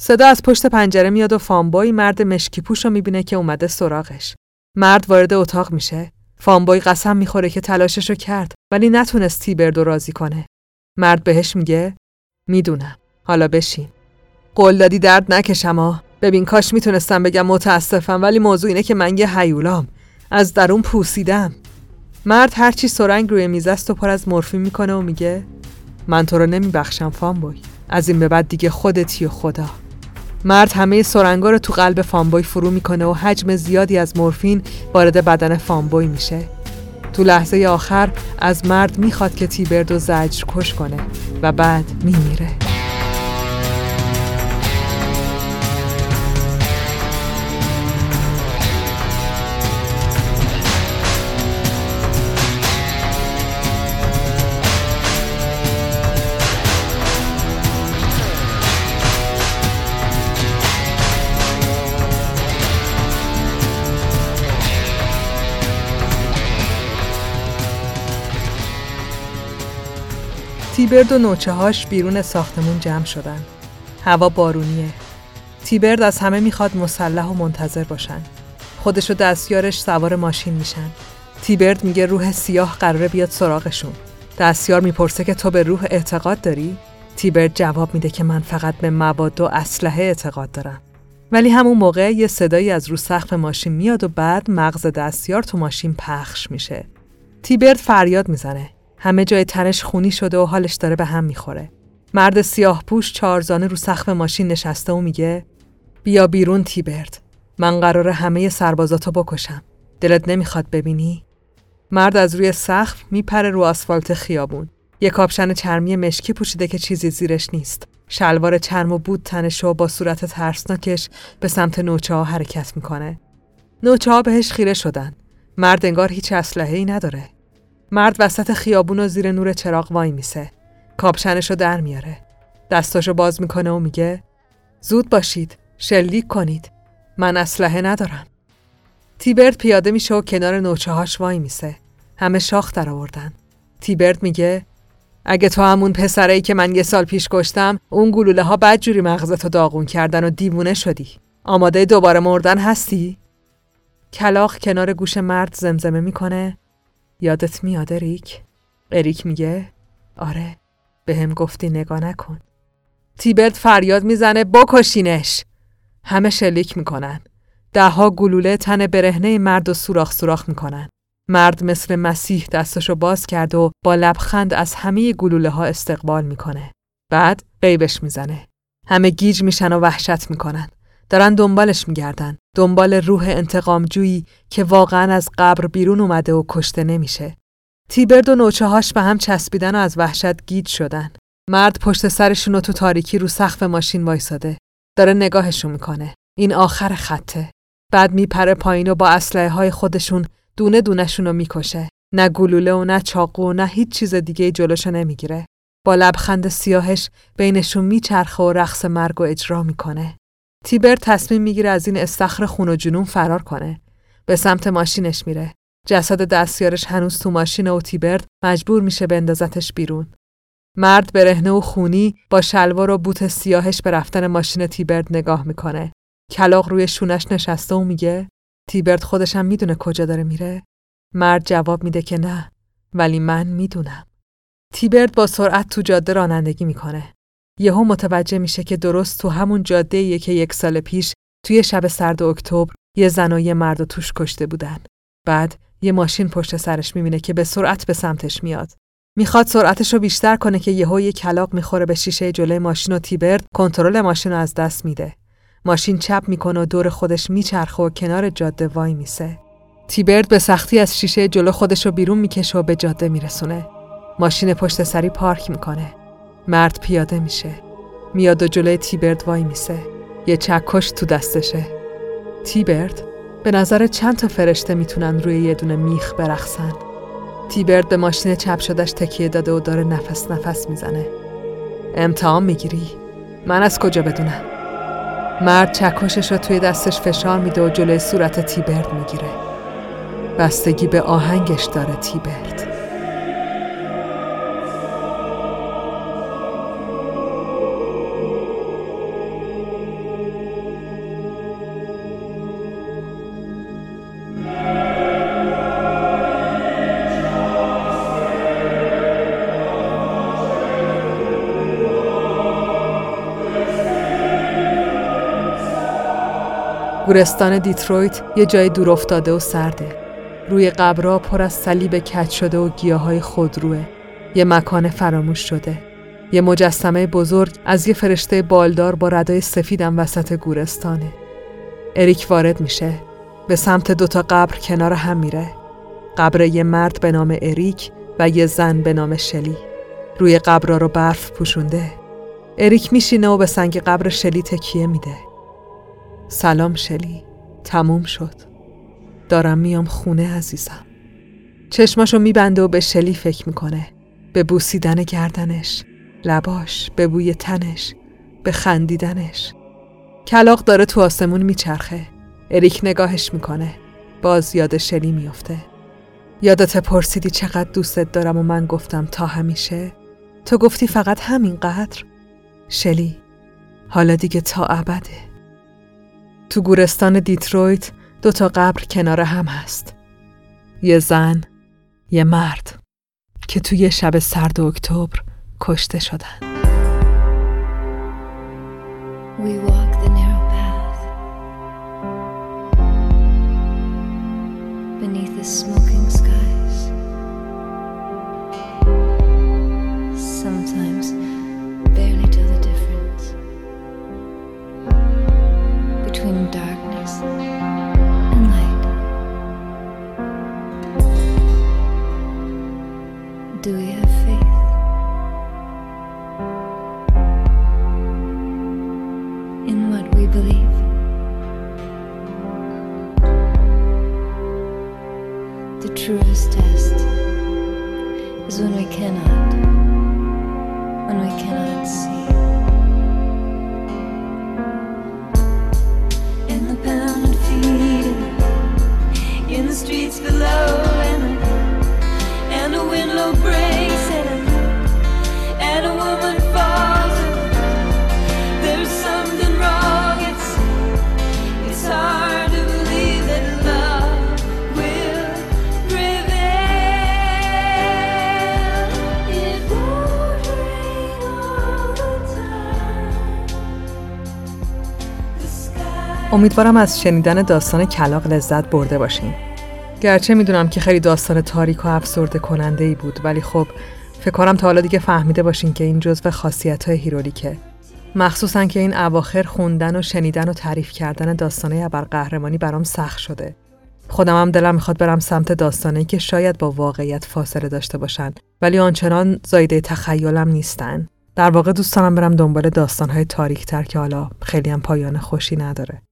صدا از پشت پنجره میاد و فامبوی مرد مشکی پوش رو می‌بینه که اومده سراغش. مرد وارد اتاق میشه. فامبوی قسم می‌خوره که تلاششو کرد ولی نتونست تیبردو راضی کنه. مرد بهش میگه می‌دونم. حالا بشین. قول دادی درد نکشم ببین کاش می‌تونستم بگم متاسفم ولی موضوع اینه که من یه هیولام از درون پوسیدم. مرد هرچی سرنگ روی میز است و پر از مورفین می‌کنه و میگه من تو رو نمیبخشم فامبوی. از این به بعد دیگه خودتی و خدا. مرد همه سرنگا رو تو قلب فامبوی فرو می‌کنه و حجم زیادی از مورفین وارد بدن فامبوی میشه. تو لحظه آخر از مرد می‌خواد که تیبرد و زجر کش کنه و بعد میمیره. تیبرد و نوچه هاش بیرون ساختمون جمع شدن. هوا بارونیه. تیبرد از همه می‌خواد مسلح و منتظر باشن. خودش و دستیارش سوار ماشین میشن. تیبرد میگه روح سیاه قراره بیاد سراغشون. دستیار می‌پرسه که تو به روح اعتقاد داری؟ تیبرد جواب میده که من فقط به مواد و اسلحه اعتقاد دارم. ولی همون موقع یه صدایی از رو سقف ماشین میاد و بعد مغز دستیار تو ماشین پخش میشه. تیبرد فریاد می‌زنه. همه جای تنش خونی شده و حالش داره به هم می‌خوره. مرد سیاه پوش چارزانه رو سقف ماشین نشسته و میگه بیا بیرون تیبرد. من قرار همه سربازاتو بکشم. دلت نمی‌خواد ببینی؟ مرد از روی سقف میپره رو آسفالت خیابون. یه کاپشن چرمی مشکی پوشیده که چیزی زیرش نیست. شلوار چرم و بود تنش و با صورت ترسناکش به سمت نوچه ها حرکت می‌کنه. نوچه ها بهش خیره شدن. مرد انگار هیچ اسلحه ای نداره. مرد وسط خیابون و زیر نور چراغ وای میسه. کاپشنشو در میاره. دستاشو باز می‌کنه و میگه زود باشید. شلیک کنید. من اسلحه ندارم. تیبرد پیاده میشه و کنار نوچه هاش وای میسه. همه شاخ در آوردن. تیبرد میگه اگه تو همون پسره که من یه سال پیش کشتم اون گلوله ها بدجوری مغزتو داغون کردن و دیوونه شدی. آماده دوباره مردن هستی؟ کلاق کنار گوش مرد زمزمه می‌کنه یادت میاد اریک؟ اریک میگه آره به هم گفتی نگاه نکن. تیبرد فریاد می‌زنه بکشینش. همه شلیک می‌کنن. دهها گلوله تن برهنه مرد و سوراخ سوراخ می‌کنن. مرد مثل مسیح دستشو باز کرد و با لبخند از همه گلوله ها استقبال می‌کنه. بعد قیبش می‌زنه. همه گیج میشن و وحشت می‌کنن. دارن دنبالش میگردن. دنبال روح انتقامجویی که واقعا از قبر بیرون اومده و کشته نمیشه. تیبرد و نوچه هاش به هم چسبیدن و از وحشت گیج شدن. مرد پشت سرشون تو تاریکی رو سقف ماشین وایساده. داره نگاهشون می‌کنه. این آخر خطه. بعد میپره پایین و با اسلحه های خودشون دونه دونشون رو می‌کشه. نه گلوله و نه چاقو و نه هیچ چیز دیگه جلوشو نمی‌گیره. با لبخند سیاهش بینشون میچرخه و رقص مرگ و اجرا می‌کنه. تیبر تصمیم می‌گیره از این استخر خون و جنون فرار کنه. به سمت ماشینش میره. جسد دستیارش هنوز تو ماشین و تیبرد مجبور میشه بندازتش بیرون. مرد برهنه و خونی با شلوار و بوت سیاهش به رفتن ماشین تیبرد نگاه می‌کنه. کلاق روی شونش نشسته و میگه تیبرد خودشم می‌دونه کجا داره میره؟ مرد جواب میده که نه ولی من می‌دونم. تیبرد با سرعت تو جاده رانندگی می‌کنه. یهو متوجه میشه که درست تو همون جاده که یک سال پیش توی شب سرد اکتبر یه زن و یه مرد و توش کشته بودن. بعد یه ماشین پشت سرش می‌بینه که به سرعت به سمتش میاد. می‌خواد سرعتش رو بیشتر کنه که یهو یه کلاق می‌خوره به شیشه جلوی ماشین و تیبرد کنترل ماشین رو از دست میده. ماشین چپ می‌کنه و دور خودش میچرخه و کنار جاده وای میسه. تیبرد به سختی از شیشه جلو خودش رو بیرون می‌کشه و به جاده میرسونه. ماشین پشت سری پارک می‌کنه. مرد پیاده میشه. میاد و جلوی تیبرد وای میسه. یه چکش تو دستشه. تیبرد به نظر چند تا فرشته می‌تونن روی یه دونه میخ برخصن. تیبرد به ماشین چپ شدش تکیه داده و داره نفس نفس می‌زنه. امتحان می‌گیری؟ من از کجا بدونم؟ مرد چکشش رو توی دستش فشار میده و جلوی صورت تیبرد می‌گیره. بستگی به آهنگش داره تیبرد. گورستان دیترویت یه جای دور افتاده و سرده. روی قبرها پر از صلیب کج شده و گیاهای خودروه. یه مکان فراموش شده. یه مجسمه بزرگ از یه فرشته بالدار با ردای سفیدم وسط گورستانه. اریک وارد میشه. به سمت دوتا قبر کنار هم میره. قبر یه مرد به نام اریک و یه زن به نام شلی. روی قبرها رو برف پوشونده. اریک میشینه و به سنگ قبر شلی تکیه میده. سلام شلی تموم شد. دارم میام خونه عزیزم. چشماشو میبنده و به شلی فکر می‌کنه. به بوسیدن گردنش لباش به بوی تنش به خندیدنش. کلاق داره تو آسمون میچرخه. اریک نگاهش می‌کنه. باز یاد شلی میافته. یادت پرسیدی چقدر دوستت دارم و من گفتم تا همیشه؟ تو گفتی فقط همینقدر شلی حالا دیگه تا ابده. تو گورستان دیترویت دو تا قبر کنار هم هست. یه زن، یه مرد که توی شب سرد اکتبر کشته شدن. between darkness and light? Do we have faith? In what we believe? The truest test is when we cannot. امیدوارم از شنیدن داستان کلاق لذت برده باشین. گرچه می‌دونم که خیلی داستان تاریک و افسرده کننده ای بود ولی خب فکر کنم تا حالا دیگه فهمیده باشین که این جزو خاصیت های هیرولیکه. مخصوصا که این اواخر خوندن و شنیدن و تعریف کردن داستانه ابرقهرمانی برام سخت شده. خودم هم دلم می‌خواد برم سمت داستانه که شاید با واقعیت فاصله داشته باشن ولی آنچنان زایده تخیلم نیستن. در واقع دوست دارم برم دنبال داستانهای تاریک تر که حالا خیلی هم پایان خوشی نداره.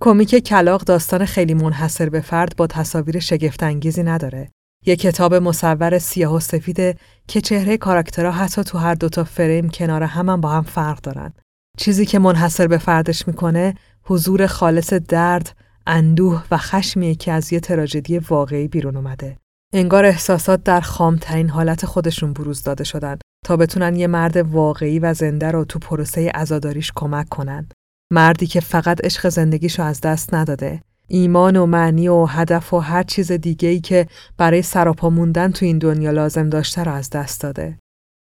کمیک کلاق داستان خیلی منحصر به فرد با تصاویر شگفتانگیزی نداره. یه کتاب مصور سیاه و سفیده که چهره کاراکترها حتی تو هر دوتا فریم کنار هم, هم با هم فرق دارن. چیزی که منحصر به فردش می‌کنه حضور خالص درد، اندوه و خشمیه که از یه تراژدی واقعی بیرون اومده. انگار احساسات در خامترین حالت خودشون بروز داده شدن تا بتونن یه مرد واقعی و زنده رو تو پروسه عزاداریش کمک کنن. مردی که فقط عشق زندگیشو از دست نداده. ایمان و معنی و هدف و هر چیز دیگه‌ای که برای سراپا موندن تو این دنیا لازم داشته رو از دست داده.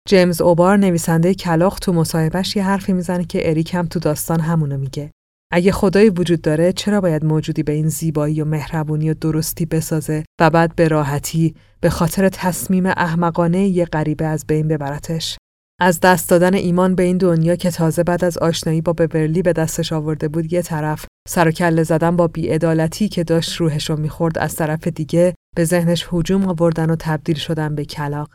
جیمز اوبار نویسنده کلاخ تو مصاحبهش یه حرفی می‌زنه که اریک هم تو داستان همونو میگه. اگه خدایی وجود داره چرا باید موجودی به این زیبایی و مهربونی و درستی بسازه و بعد به راحتی به خاطر تصمیم احمقانه یه غریبه از بین ببرتش از دست دادن ایمان به این دنیا که تازه بعد از آشنایی با بورلی به دستش آورده بود یه طرف سر و کله زدن با بیعدالتی که داشت روحش رو می‌خورد از طرف دیگه به ذهنش هجوم آوردن و تبدیل شدن به کلاق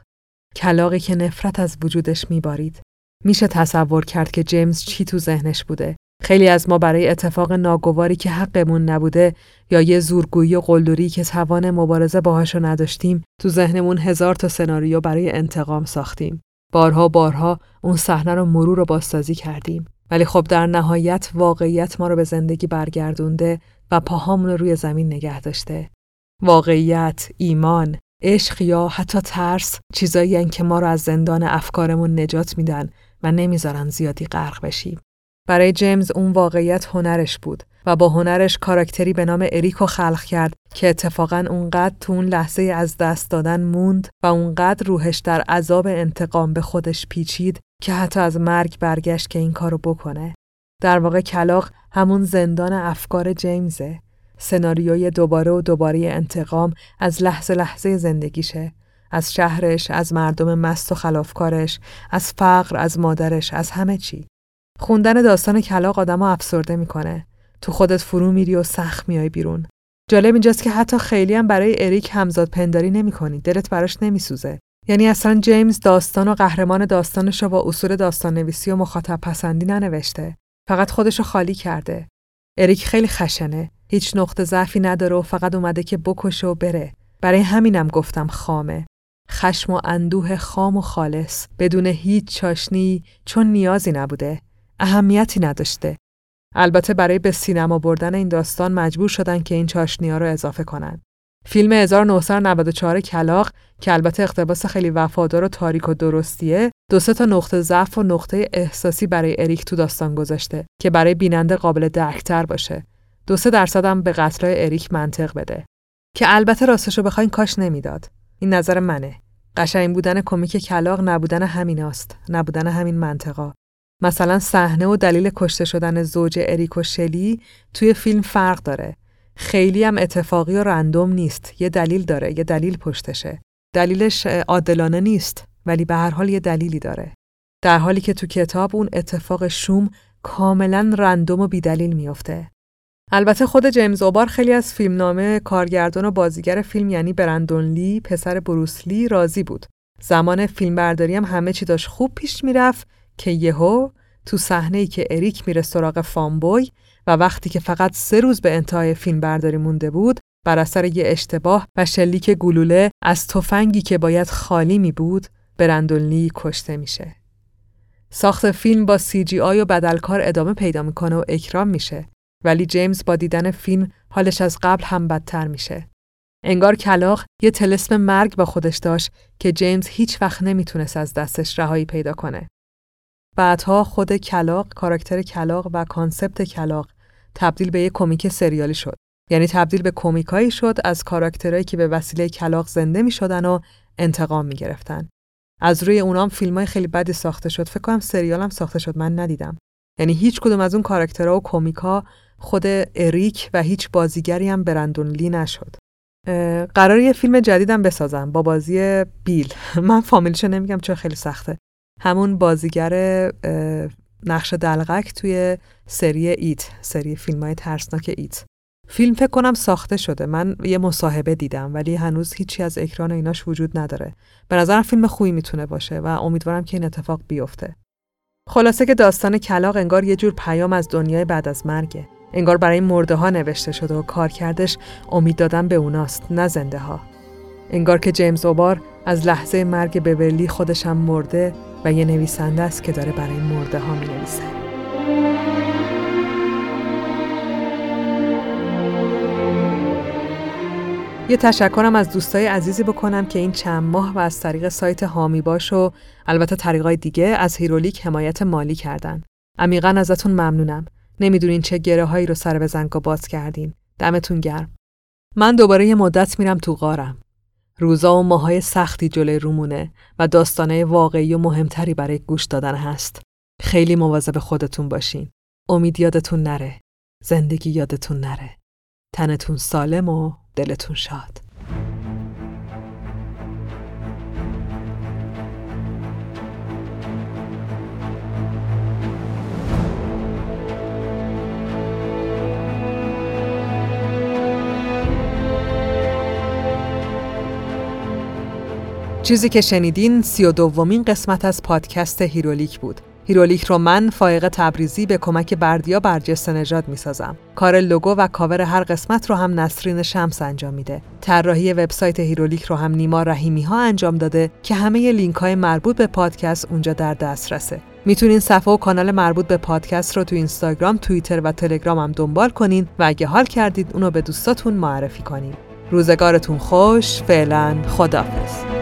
کلاقی که نفرت از وجودش میبارید. میشه تصور کرد که جیمز چی تو ذهنش بوده. خیلی از ما برای اتفاق ناگواری که حقمون نبوده یا یه زورگویی و قلدری که توان مبارزه باهاشو نداشتیم تو ذهنمون هزار تا سناریو برای انتقام ساختیم. بارها بارها اون صحنه رو مرور و بازسازی کردیم ولی خب در نهایت واقعیت ما رو به زندگی برگردونده و پاهامون رو روی زمین نگه داشته واقعیت، ایمان، عشق یا حتی ترس چیزایی که ما رو از زندان افکارمون نجات میدن و نمی‌ذارن زیادی غرق بشیم. برای جیمز اون واقعیت هنرش بود و با هنرش کاراکتری به نام اریکو خلق کرد که اتفاقا اونقدر تو اون لحظه از دست دادن موند و اونقدر روحش در عذاب انتقام به خودش پیچید که حتی از مرگ برگشت که این کارو بکنه. در واقع کلاق همون زندان افکار جیمزه. سناریوی دوباره و دوباره انتقام از لحظه لحظه زندگیشه. از شهرش، از مردم مست و خلافکارش، از فقر، از مادرش، از همه چی. خوندن داستان کلاق آدمو افسرده می‌کنه. تو خودت فرو میری و سخت میای بیرون. جالب اینجاست که حتی خیلی هم برای اریک همزاد پنداری نمی‌کنی. دلت براش نمیسوزه. یعنی اصلا جیمز داستان و قهرمان داستانش رو با اصول داستان نویسی و مخاطب پسندی ننوشته. فقط خودشو خالی کرده. اریک خیلی خشنه. هیچ نقطه ضعفی نداره و فقط اومده که بکشه و بره. برای همینم گفتم خامه. خشم و اندوه خام و خالص بدون هیچ چاشنی چون نیازی نبوده. اهمیتی نداشته. البته برای به سینما بردن این داستان مجبور شدن که این چاشنی ها رو اضافه کنن. فیلم 1994 کلاق که البته اقتباس خیلی وفادار و تاریک و درستیه دو سه تا نقطه ضعف و نقطه احساسی برای اریک تو داستان گذاشته که برای بیننده قابل درکتر باشه. دو سه درصد هم به قتلای اریک منطق بده. که البته راستشو بخواین کاش نمی‌داد. این نظر منه. قشنگ بودن کمیک کلاق نبودن همیناست نبودن همین منطقا. مثلا صحنه و دلیل کشته شدن زوج اریک و شلی توی فیلم فرق داره. خیلی هم اتفاقی و رندوم نیست. یه دلیل داره، یه دلیل پشتشه. دلیلش عادلانه نیست، ولی به هر حال یه دلیلی داره. در حالی که تو کتاب اون اتفاق شوم کاملا رندوم و بیدلیل میافته. البته خود جیمز اوبار خیلی از فیلمنامه کارگردان و بازیگر فیلم یعنی برندون لی پسر بروسلی راضی بود. زمان فیلمبرداری هم همه چی داشت خوب پیش می‌رفت که یهو تو صحنه که اریک میره سراغ فامبوی و وقتی که فقط سه روز به انتهای فیلم برداری مونده بود بر اثر یه اشتباه و شلیک گلوله از تفنگی که باید خالی می بود برندون لی کشته میشه. ساخت فیلم با CGI و بدلکار ادامه پیدا می‌کنه و اکران میشه ولی جیمز با دیدن فیلم حالش از قبل هم بدتر میشه. انگار کلاغ یه تلسم مرگ با خودش داشت که جیمز هیچ وقت نمی‌تونست از دستش رهایی پیدا کنه. بعدها خود کلاغ، کاراکتر کلاغ و concept کلاغ تبدیل به یک کمیک سریالی شد. یعنی تبدیل به کمیکایی شد از کاراکترهایی که به وسیله کلاغ زنده می شدن و انتقام می گرفتن. از روی اونام فیلم های خیلی بدی ساخته شد. فکر کنم سریال هم ساخته شد من ندیدم. یعنی هیچ کدوم از اون کاراکترها و کمیکا خود اریک و هیچ بازیگری هم برندون لی نشد. قرار یه فیلم جدیدم بسازم با بازی بیل. من فامیلشو نمیگم چون خیلی سخته. همون بازیگر نقش دلغک توی سری ایت سری فیلم های ترسناک ایت. فیلم فکر کنم ساخته شده. من یه مصاحبه دیدم ولی هنوز هیچی از اکران ایناش وجود نداره. به نظرم فیلم خوبی می‌تونه باشه و امیدوارم که این اتفاق بیفته. خلاصه که داستان کلاق انگار یه جور پیام از دنیای بعد از مرگه. انگار برای مرده ها نوشته شده و کارکردش امید دادن به اوناست نه زنده ها. انگار که جیمز اوبار از لحظه مرگ بورلی خودشم مرده و یه نویسنده است که داره برای مرده ها می نویسه. یه تشکرم از دوستای عزیزی بکنم که این چند ماه و از طریق سایت هامی باش و البته طریقای دیگه از هیرولیک حمایت مالی کردن. عمیقا ازتون ممنونم. نمی‌دونین چه گره هایی رو سر به زنگا باز کردین. دمتون گرم. من دوباره یه مدت میرم تو غارم. روزا و ماهای سختی جلوی رومونه و داستانه واقعی و مهمتری برای گوش دادن هست. خیلی مواظب خودتون باشین. امید یادتون نره. زندگی یادتون نره. تنتون سالم و دلتون شاد. چیزی که شنیدین سی و دومین قسمت از پادکست هیرولیک بود. هیرولیک رو من فائق تبریزی به کمک بردیا برجسته نژاد می‌سازم. کار لوگو و کاور هر قسمت رو هم نسرین شمس انجام میده. طراحی وبسایت هیرولیک رو هم نیما رحیمی ها انجام داده که همه لینک های مربوط به پادکست اونجا در دسترسه. می‌تونین صفحه و کانال مربوط به پادکست رو تو اینستاگرام، توییتر و تلگرام هم دنبال کنین و اگه حال کردید اونو به دوستاتون معرفی کنین. روزگارتون خوش، فعلا خدافظ.